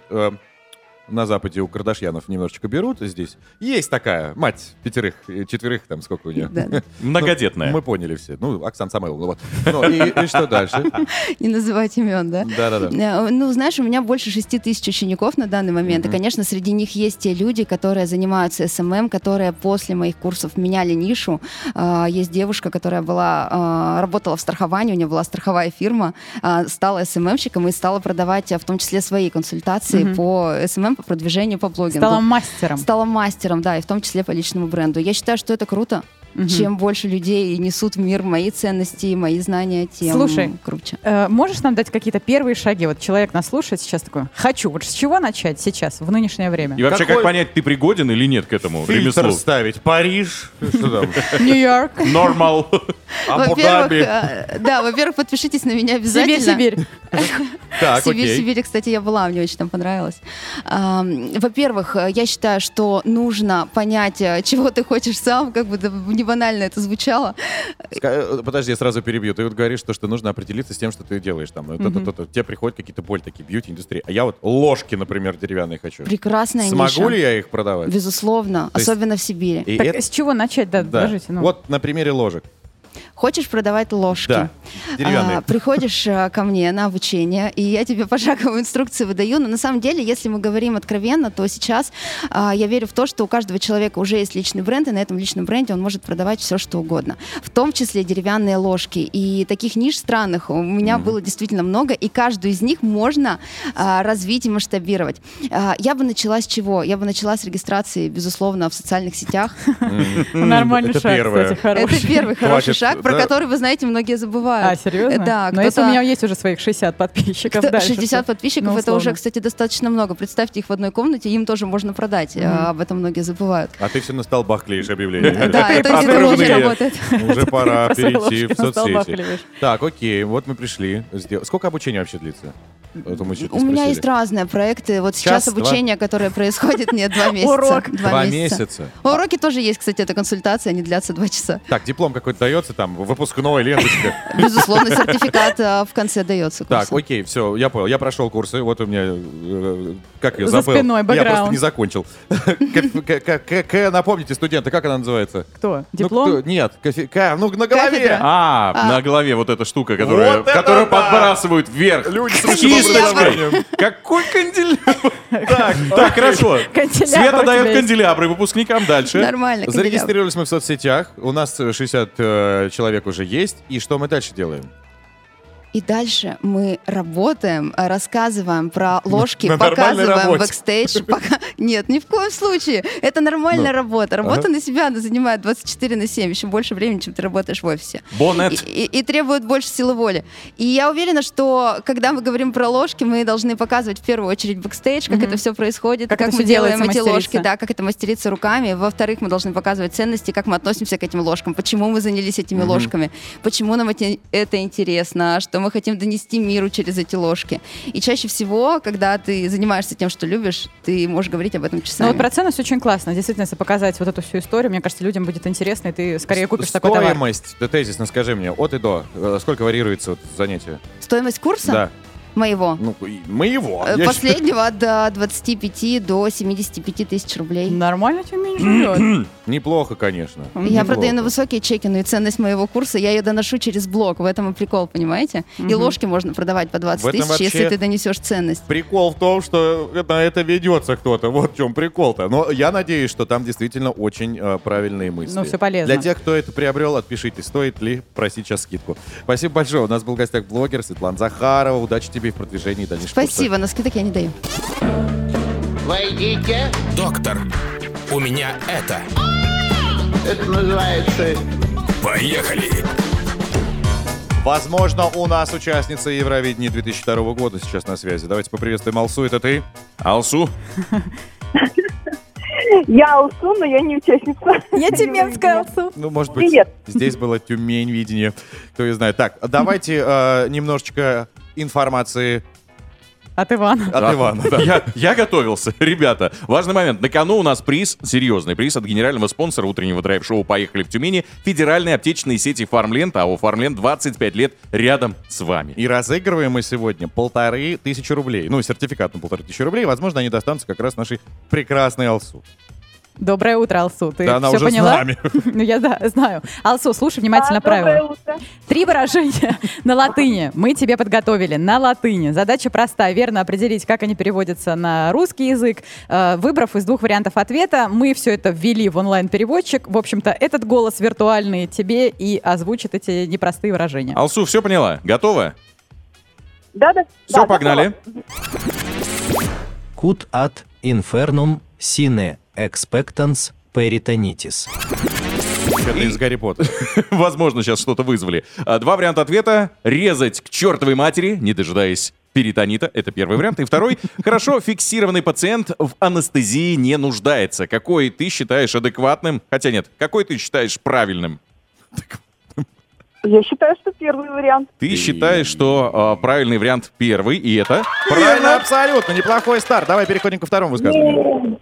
на Западе у Кардашьянов немножечко берут здесь. Есть такая мать пятерых, э, четверых, там сколько у нее. Да. Многодетная. Ну, мы поняли все. Ну, Оксана Самойлова. Ну, вот. Ну, и, и что дальше? Не называть имен, да? Да-да-да. Э, Ну, знаешь, у меня больше 6 тысяч учеников на данный момент. И, конечно, среди них есть те люди, которые занимаются СММ, которые после моих курсов меняли нишу. А, Есть девушка, которая была, а, работала в страховании, у нее была страховая фирма, а, стала SMM щиком и стала продавать, а, в том числе, свои консультации по SMM, по продвижению, по блогингу. Стала мастером. Стала мастером, да, и в том числе по личному бренду. Я считаю, что это круто. Мгм. Чем больше людей несут в мир мои ценности, мои знания, тем Слушай, круче. э, можешь нам дать какие-то первые шаги? Вот человек нас слушает сейчас такой, хочу. Вот с чего начать сейчас, в нынешнее время? И вообще, как понять, ты пригоден или нет к этому Фильтр ремеслу? ставить. Париж. Нью-Йорк. Нормал. Во-первых, э, да, во-первых, подпишитесь на меня обязательно. Сибирь, Так, Сибирь, окей. Сибирь, кстати, я была, мне очень там понравилось. Во-первых, э, я считаю, что нужно понять, э, чего ты хочешь сам, как бы не банально это звучало. Э, Подожди, я сразу перебью. Ты вот говоришь, то, что нужно определиться с тем, что ты делаешь. Там, вот Мгм. это, то-то. Тебе приходят какие-то боль такие, бьюти-индустрии. А я вот ложки, например, деревянные хочу. Прекрасная Смогу ниша. ли я их продавать? Безусловно, То есть- особенно в Сибири. И Так это- с чего начать, да, Да. скажите, ну. Вот на примере ложек. Хочешь продавать ложки? Да, деревянные. А, приходишь а, ко мне на обучение, и я тебе пошаговую инструкцию выдаю. Но на самом деле, если мы говорим откровенно, то сейчас а, я верю в то, что у каждого человека уже есть личный бренд, и на этом личном бренде он может продавать все, что угодно. В том числе деревянные ложки. И таких ниш странных у меня было действительно много, и каждую из них можно а, развить и масштабировать. А, я бы начала с чего? Я бы начала с регистрации, безусловно, в социальных сетях. Нормальный Это шаг, кстати, хороший. Это первый хороший шаг, про да. который, вы знаете, многие забывают. А, серьезно? Да, Но если у меня есть уже своих 60 подписчиков, кто- дальше 60 что? подписчиков, Ну, это уже, кстати, достаточно много. Представьте их в одной комнате, им тоже можно продать. А, Об этом многие забывают. А ты все на столбах клеишь объявления. Да, это тоже работает. Уже пора Про перейти в соцсети. Так, окей, вот мы пришли. Сколько обучения вообще длится? Это мы чуть У меня есть разные проекты. Вот сейчас Час, два? обучение, которое происходит, нет, два месяца. Урок. Два месяца. Уроки тоже есть, кстати, это консультация, они длятся два часа. Так, диплом какой-то дается, там, выпускной, ленточка. Безусловно, сертификат а, в конце дается. Так, окей, все, я понял. Я прошел курсы, вот у меня, э, как ее За забыл. спиной Я просто не закончил. К- Напомните, студенты, как она называется? Кто? Ну, Диплом? Нет, кофе- к- ну на голове. А, А. на голове вот эта штука, которую подбрасывают вверх. Люди кисточкой. Какой канделябр? Так, так, хорошо. Света дает канделябры выпускникам дальше. Нормально. Зарегистрировались мы в соцсетях, у нас э, 60 э, человек уже есть, и что мы дальше делаем? И дальше мы работаем, рассказываем про ложки, На показываем бэкстейдж. пока- Нет, ни в коем случае. Это нормальная Ну, работа. Работа ага. на себя, она занимает 24 на 7, еще больше времени, чем ты работаешь в офисе. Боннет. И, и- и требует больше силы воли. И я уверена, что когда мы говорим про ложки, мы должны показывать в первую очередь бэкстейдж, как Мгм. это все происходит, Как как, мы делаем эти ложки, да, как это мастерится руками. Во-вторых, мы должны показывать ценности, как мы относимся к этим ложкам, почему мы занялись этими Мгм. ложками, почему нам эти- это интересно, что мы хотим донести миру через эти ложки. И чаще всего, когда ты занимаешься тем, что любишь, ты можешь говорить об этом Ну часами. вот про ценность очень классно. Действительно, если показать вот эту всю историю, мне кажется, людям будет интересно, и ты скорее купишь такой товар. Стоимость, да, тезисно скажи мне, от и до, э, сколько варьируется вот занятие? Стоимость курса Да, моего. ну, моего. Э, Последнего от до 25 до 75 тысяч рублей. Нормально Тюмень живет. Неплохо, конечно. Я Неплохо. продаю на высокие чеки, но и ценность моего курса я ее доношу через блог. В этом и прикол, понимаете? И ложки можно продавать по 20 В этом тысяч, если ты донесешь ценность. Прикол в том, что на это ведется кто-то. Вот в чем прикол-то. Но я надеюсь, что там действительно очень э, правильные мысли. Ну, всё полезно. Для тех, кто это приобрел, отпишите, стоит ли просить сейчас скидку. Спасибо большое. У нас был в гостях блогер Светлана Захарова. Удачи тебе в продвижении и дальнейших курсах. Спасибо, но скидок я не даю. Войдите. Доктор, у меня это. Это называется... Поехали. Возможно, у нас участница Евровидения 2002 года сейчас на связи. Давайте поприветствуем Алсу. Это ты? Алсу. Я Алсу, но я не участница. Я Тюменская Алсу. Ну, может быть, Привет. здесь было Тюмень видение. Кто и знает. Так, давайте э, немножечко информации От Ивана. от Ивана. да. Я, я готовился. Ребята, важный момент. На кону у нас приз, серьезный приз от генерального спонсора утреннего драйв-шоу «Поехали в Тюмени» федеральной аптечной сети «Фармленд», а у «Фармленд» 25 лет рядом с вами. И разыгрываем мы сегодня полторы тысячи рублей. Ну, сертификат на полторы тысячи рублей. Возможно, они достанутся как раз нашей прекрасной Алсу. Доброе утро, Алсу. Ты Да она все уже с поняла? нами. Ну, я да, знаю. Алсу, слушай внимательно правила. Три выражения на латыни мы тебе подготовили на латыни. Задача простая, верно определить, как они переводятся на русский язык. Э, Выбрав из двух вариантов ответа, мы все это ввели в онлайн-переводчик. В общем-то, этот голос виртуальный тебе и озвучит эти непростые выражения. Алсу, все поняла? Готова? Да-да. Все, погнали. Cut ad infernum sine expectans peritonitis. Это из Гарри Поттера. Возможно, сейчас что-то вызвали. А, Два варианта ответа. Резать к чертовой матери, не дожидаясь перитонита. Это первый вариант. И второй. Хорошо, фиксированный пациент в анестезии не нуждается. Какой ты считаешь адекватным? Хотя нет, какой ты считаешь правильным? Я считаю, что первый вариант. Ты считаешь, что а, правильный вариант первый, и это... Правильно, абсолютно. Неплохой старт. Давай переходим ко второму высказыванию.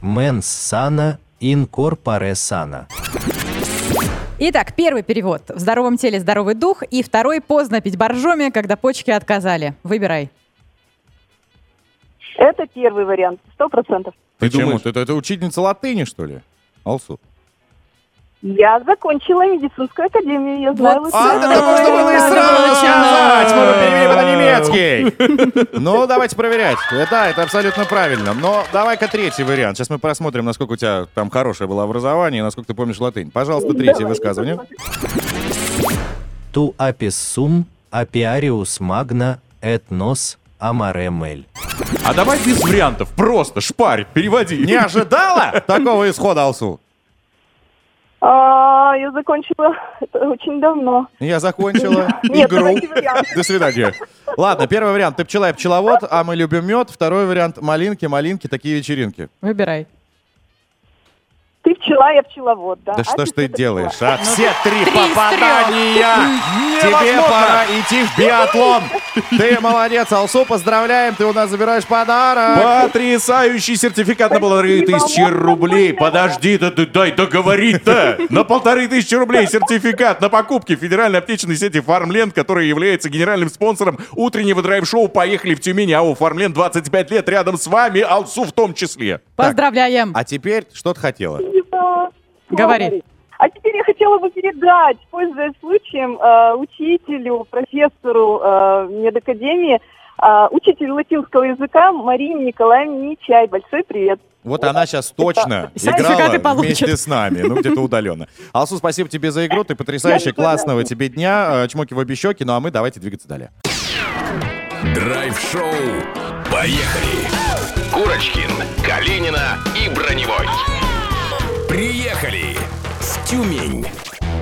Mens sana in corpore sana. Итак, первый перевод. В здоровом теле здоровый дух. И второй поздно пить боржоми, когда почки отказали. Выбирай. Это первый вариант. Сто процентов. Почему? Это, это учительница латыни, что ли? Алсу. Я закончила медицинскую академию. Я знаю Вот а, это можно было и сразу сказать. Мы бы перевели на немецкий. Ну, давайте проверять. Э, Да, это абсолютно правильно. Но давай-ка третий вариант. Сейчас мы посмотрим, насколько у тебя там хорошее было образование и насколько ты помнишь латынь. Пожалуйста, третье высказывание. Tu apis sum apiarius magna et nos amare mel. А давай без вариантов. Просто шпарь, переводи. Не ожидала такого исхода, Алсу? А, я закончила это очень давно. Я закончила игру. До свидания. Ладно, первый вариант. Ты пчела и пчеловод, а мы любим мед. Второй вариант. Малинки, малинки, такие вечеринки. Выбирай. Ты пчела, я пчеловод, да. Да что ж ты это делаешь, пчела. а? Все три Три попадания! Тебе пора идти в биатлон. Ты молодец, Алсу, поздравляем, ты у нас забираешь подарок. Потрясающий сертификат на полторы тысячи рублей. Подожди, да ты дай договорить-то. На полторы тысячи рублей сертификат на покупки федеральной аптечной сети Фармленд, которая является генеральным спонсором утреннего драйв-шоу «Поехали в Тюмень». АО Фармленд 25 лет рядом с вами, Алсу в том числе. Поздравляем. А теперь что ты хотела? Говори. А теперь я хотела бы передать, пользуясь случаем, э, учителю, профессору э, медакадемии, э, учителю латинского языка Марине Николаевне Нечай. Большой привет. Вот она сейчас точно Сертификаты играла вместе с нами, ну где-то удаленно. Алсу, спасибо тебе за игру, ты потрясающая, Я классного тебе дня, Э, чмоки в обе щеки, ну а мы давайте двигаться далее. Драйв-шоу. Поехали! Курочкин, Калинина и Броневой. Приехали в Тюмень.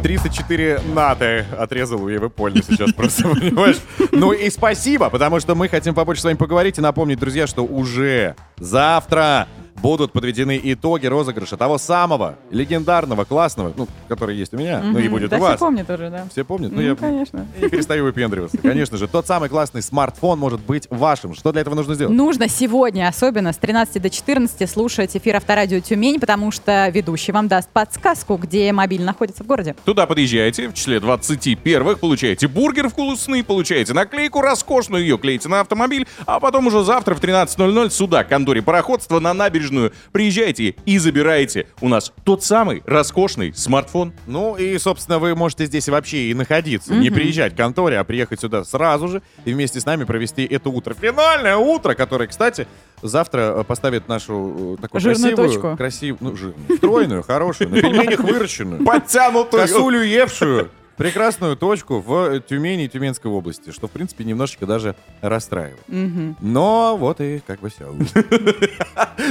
34 наты отрезал у Евы Польны сейчас просто, понимаешь? Ну и спасибо, потому что мы хотим побольше с вами поговорить и напомнить, друзья, что уже завтра будут подведены итоги розыгрыша того самого легендарного, классного, ну, который есть у меня, ну и будет да, у вас. все помнят уже, да. Все помнят? Ну, я конечно. не перестаю выпендриваться. Конечно же, тот самый классный смартфон может быть вашим. Что для этого нужно сделать? Нужно сегодня, особенно с 13 до 14, слушать эфир Авторадио Тюмень, потому что ведущий вам даст подсказку, где мобиль находится в городе. Туда подъезжаете, в числе 20 первых получаете бургер вкусный, получаете наклейку роскошную, ее клеите на автомобиль, а потом уже завтра в 13.00 сюда, к конторе пароходства на набережную, приезжаете и забираете у нас тот самый роскошный смартфон. Ну и, собственно, вы можете здесь вообще и находиться. Не приезжать к конторе, а приехать сюда сразу же и вместе с нами провести это утро. Финальное утро, которое, кстати, завтра э, поставит нашу э, такую Жирную красивую, точку. красивую, ну, жирную, стройную, хорошую, на пельменях выращенную, подтянутую, косулю евшую, прекрасную точку в Тюмени и Тюменской области, что, в принципе, немножечко даже расстраивает. Но вот и как бы все.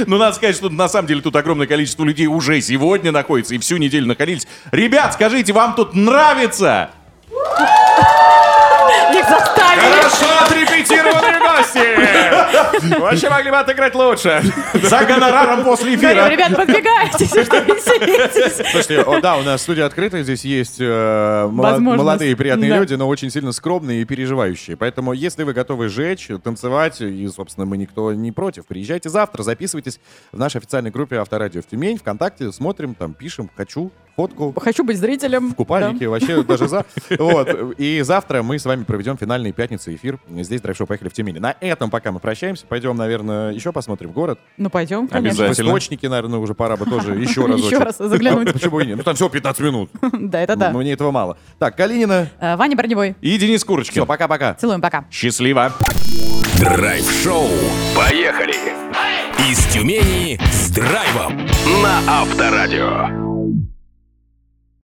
Ну, надо сказать, что на самом деле тут огромное количество людей уже сегодня находится и всю неделю находились. Ребят, скажите, вам тут нравится? Их заставили. Хорошо отрепетированный гость! области! Вообще могли бы отыграть лучше. За гонораром после эфира. ребят, подбегайтесь, что веселитесь. Слушайте, о, да, у нас студия открыта, здесь есть э, молодые и приятные Да. люди, но очень сильно скромные и переживающие. Поэтому, если вы готовы жечь, танцевать, и, собственно, мы никто не против, приезжайте завтра, записывайтесь в нашей официальной группе Авторадио в Тюмень, ВКонтакте, смотрим, там пишем, хочу фотку, Хочу быть зрителем. в купальнике, вообще даже за. Вот. И завтра мы с вами проведем финальные пятницы эфир. Здесь драйв-шоу «Поехали в Тюмени». На этом пока мы прощаемся. Пойдем, наверное, еще посмотрим город. Ну, пойдем, конечно. В источники, наверное, уже пора бы тоже еще разочек. Еще раз заглянуть. Почему и нет? Ну, там всего 15 минут. Да, это да. Мне этого мало. Так, Калинина. Э, Ваня Броневой. И Денис Курочкин. Все, пока-пока. Целуем, пока. Счастливо. Драйв-шоу. Поехали! Из Тюмени с драйвом на Авторадио.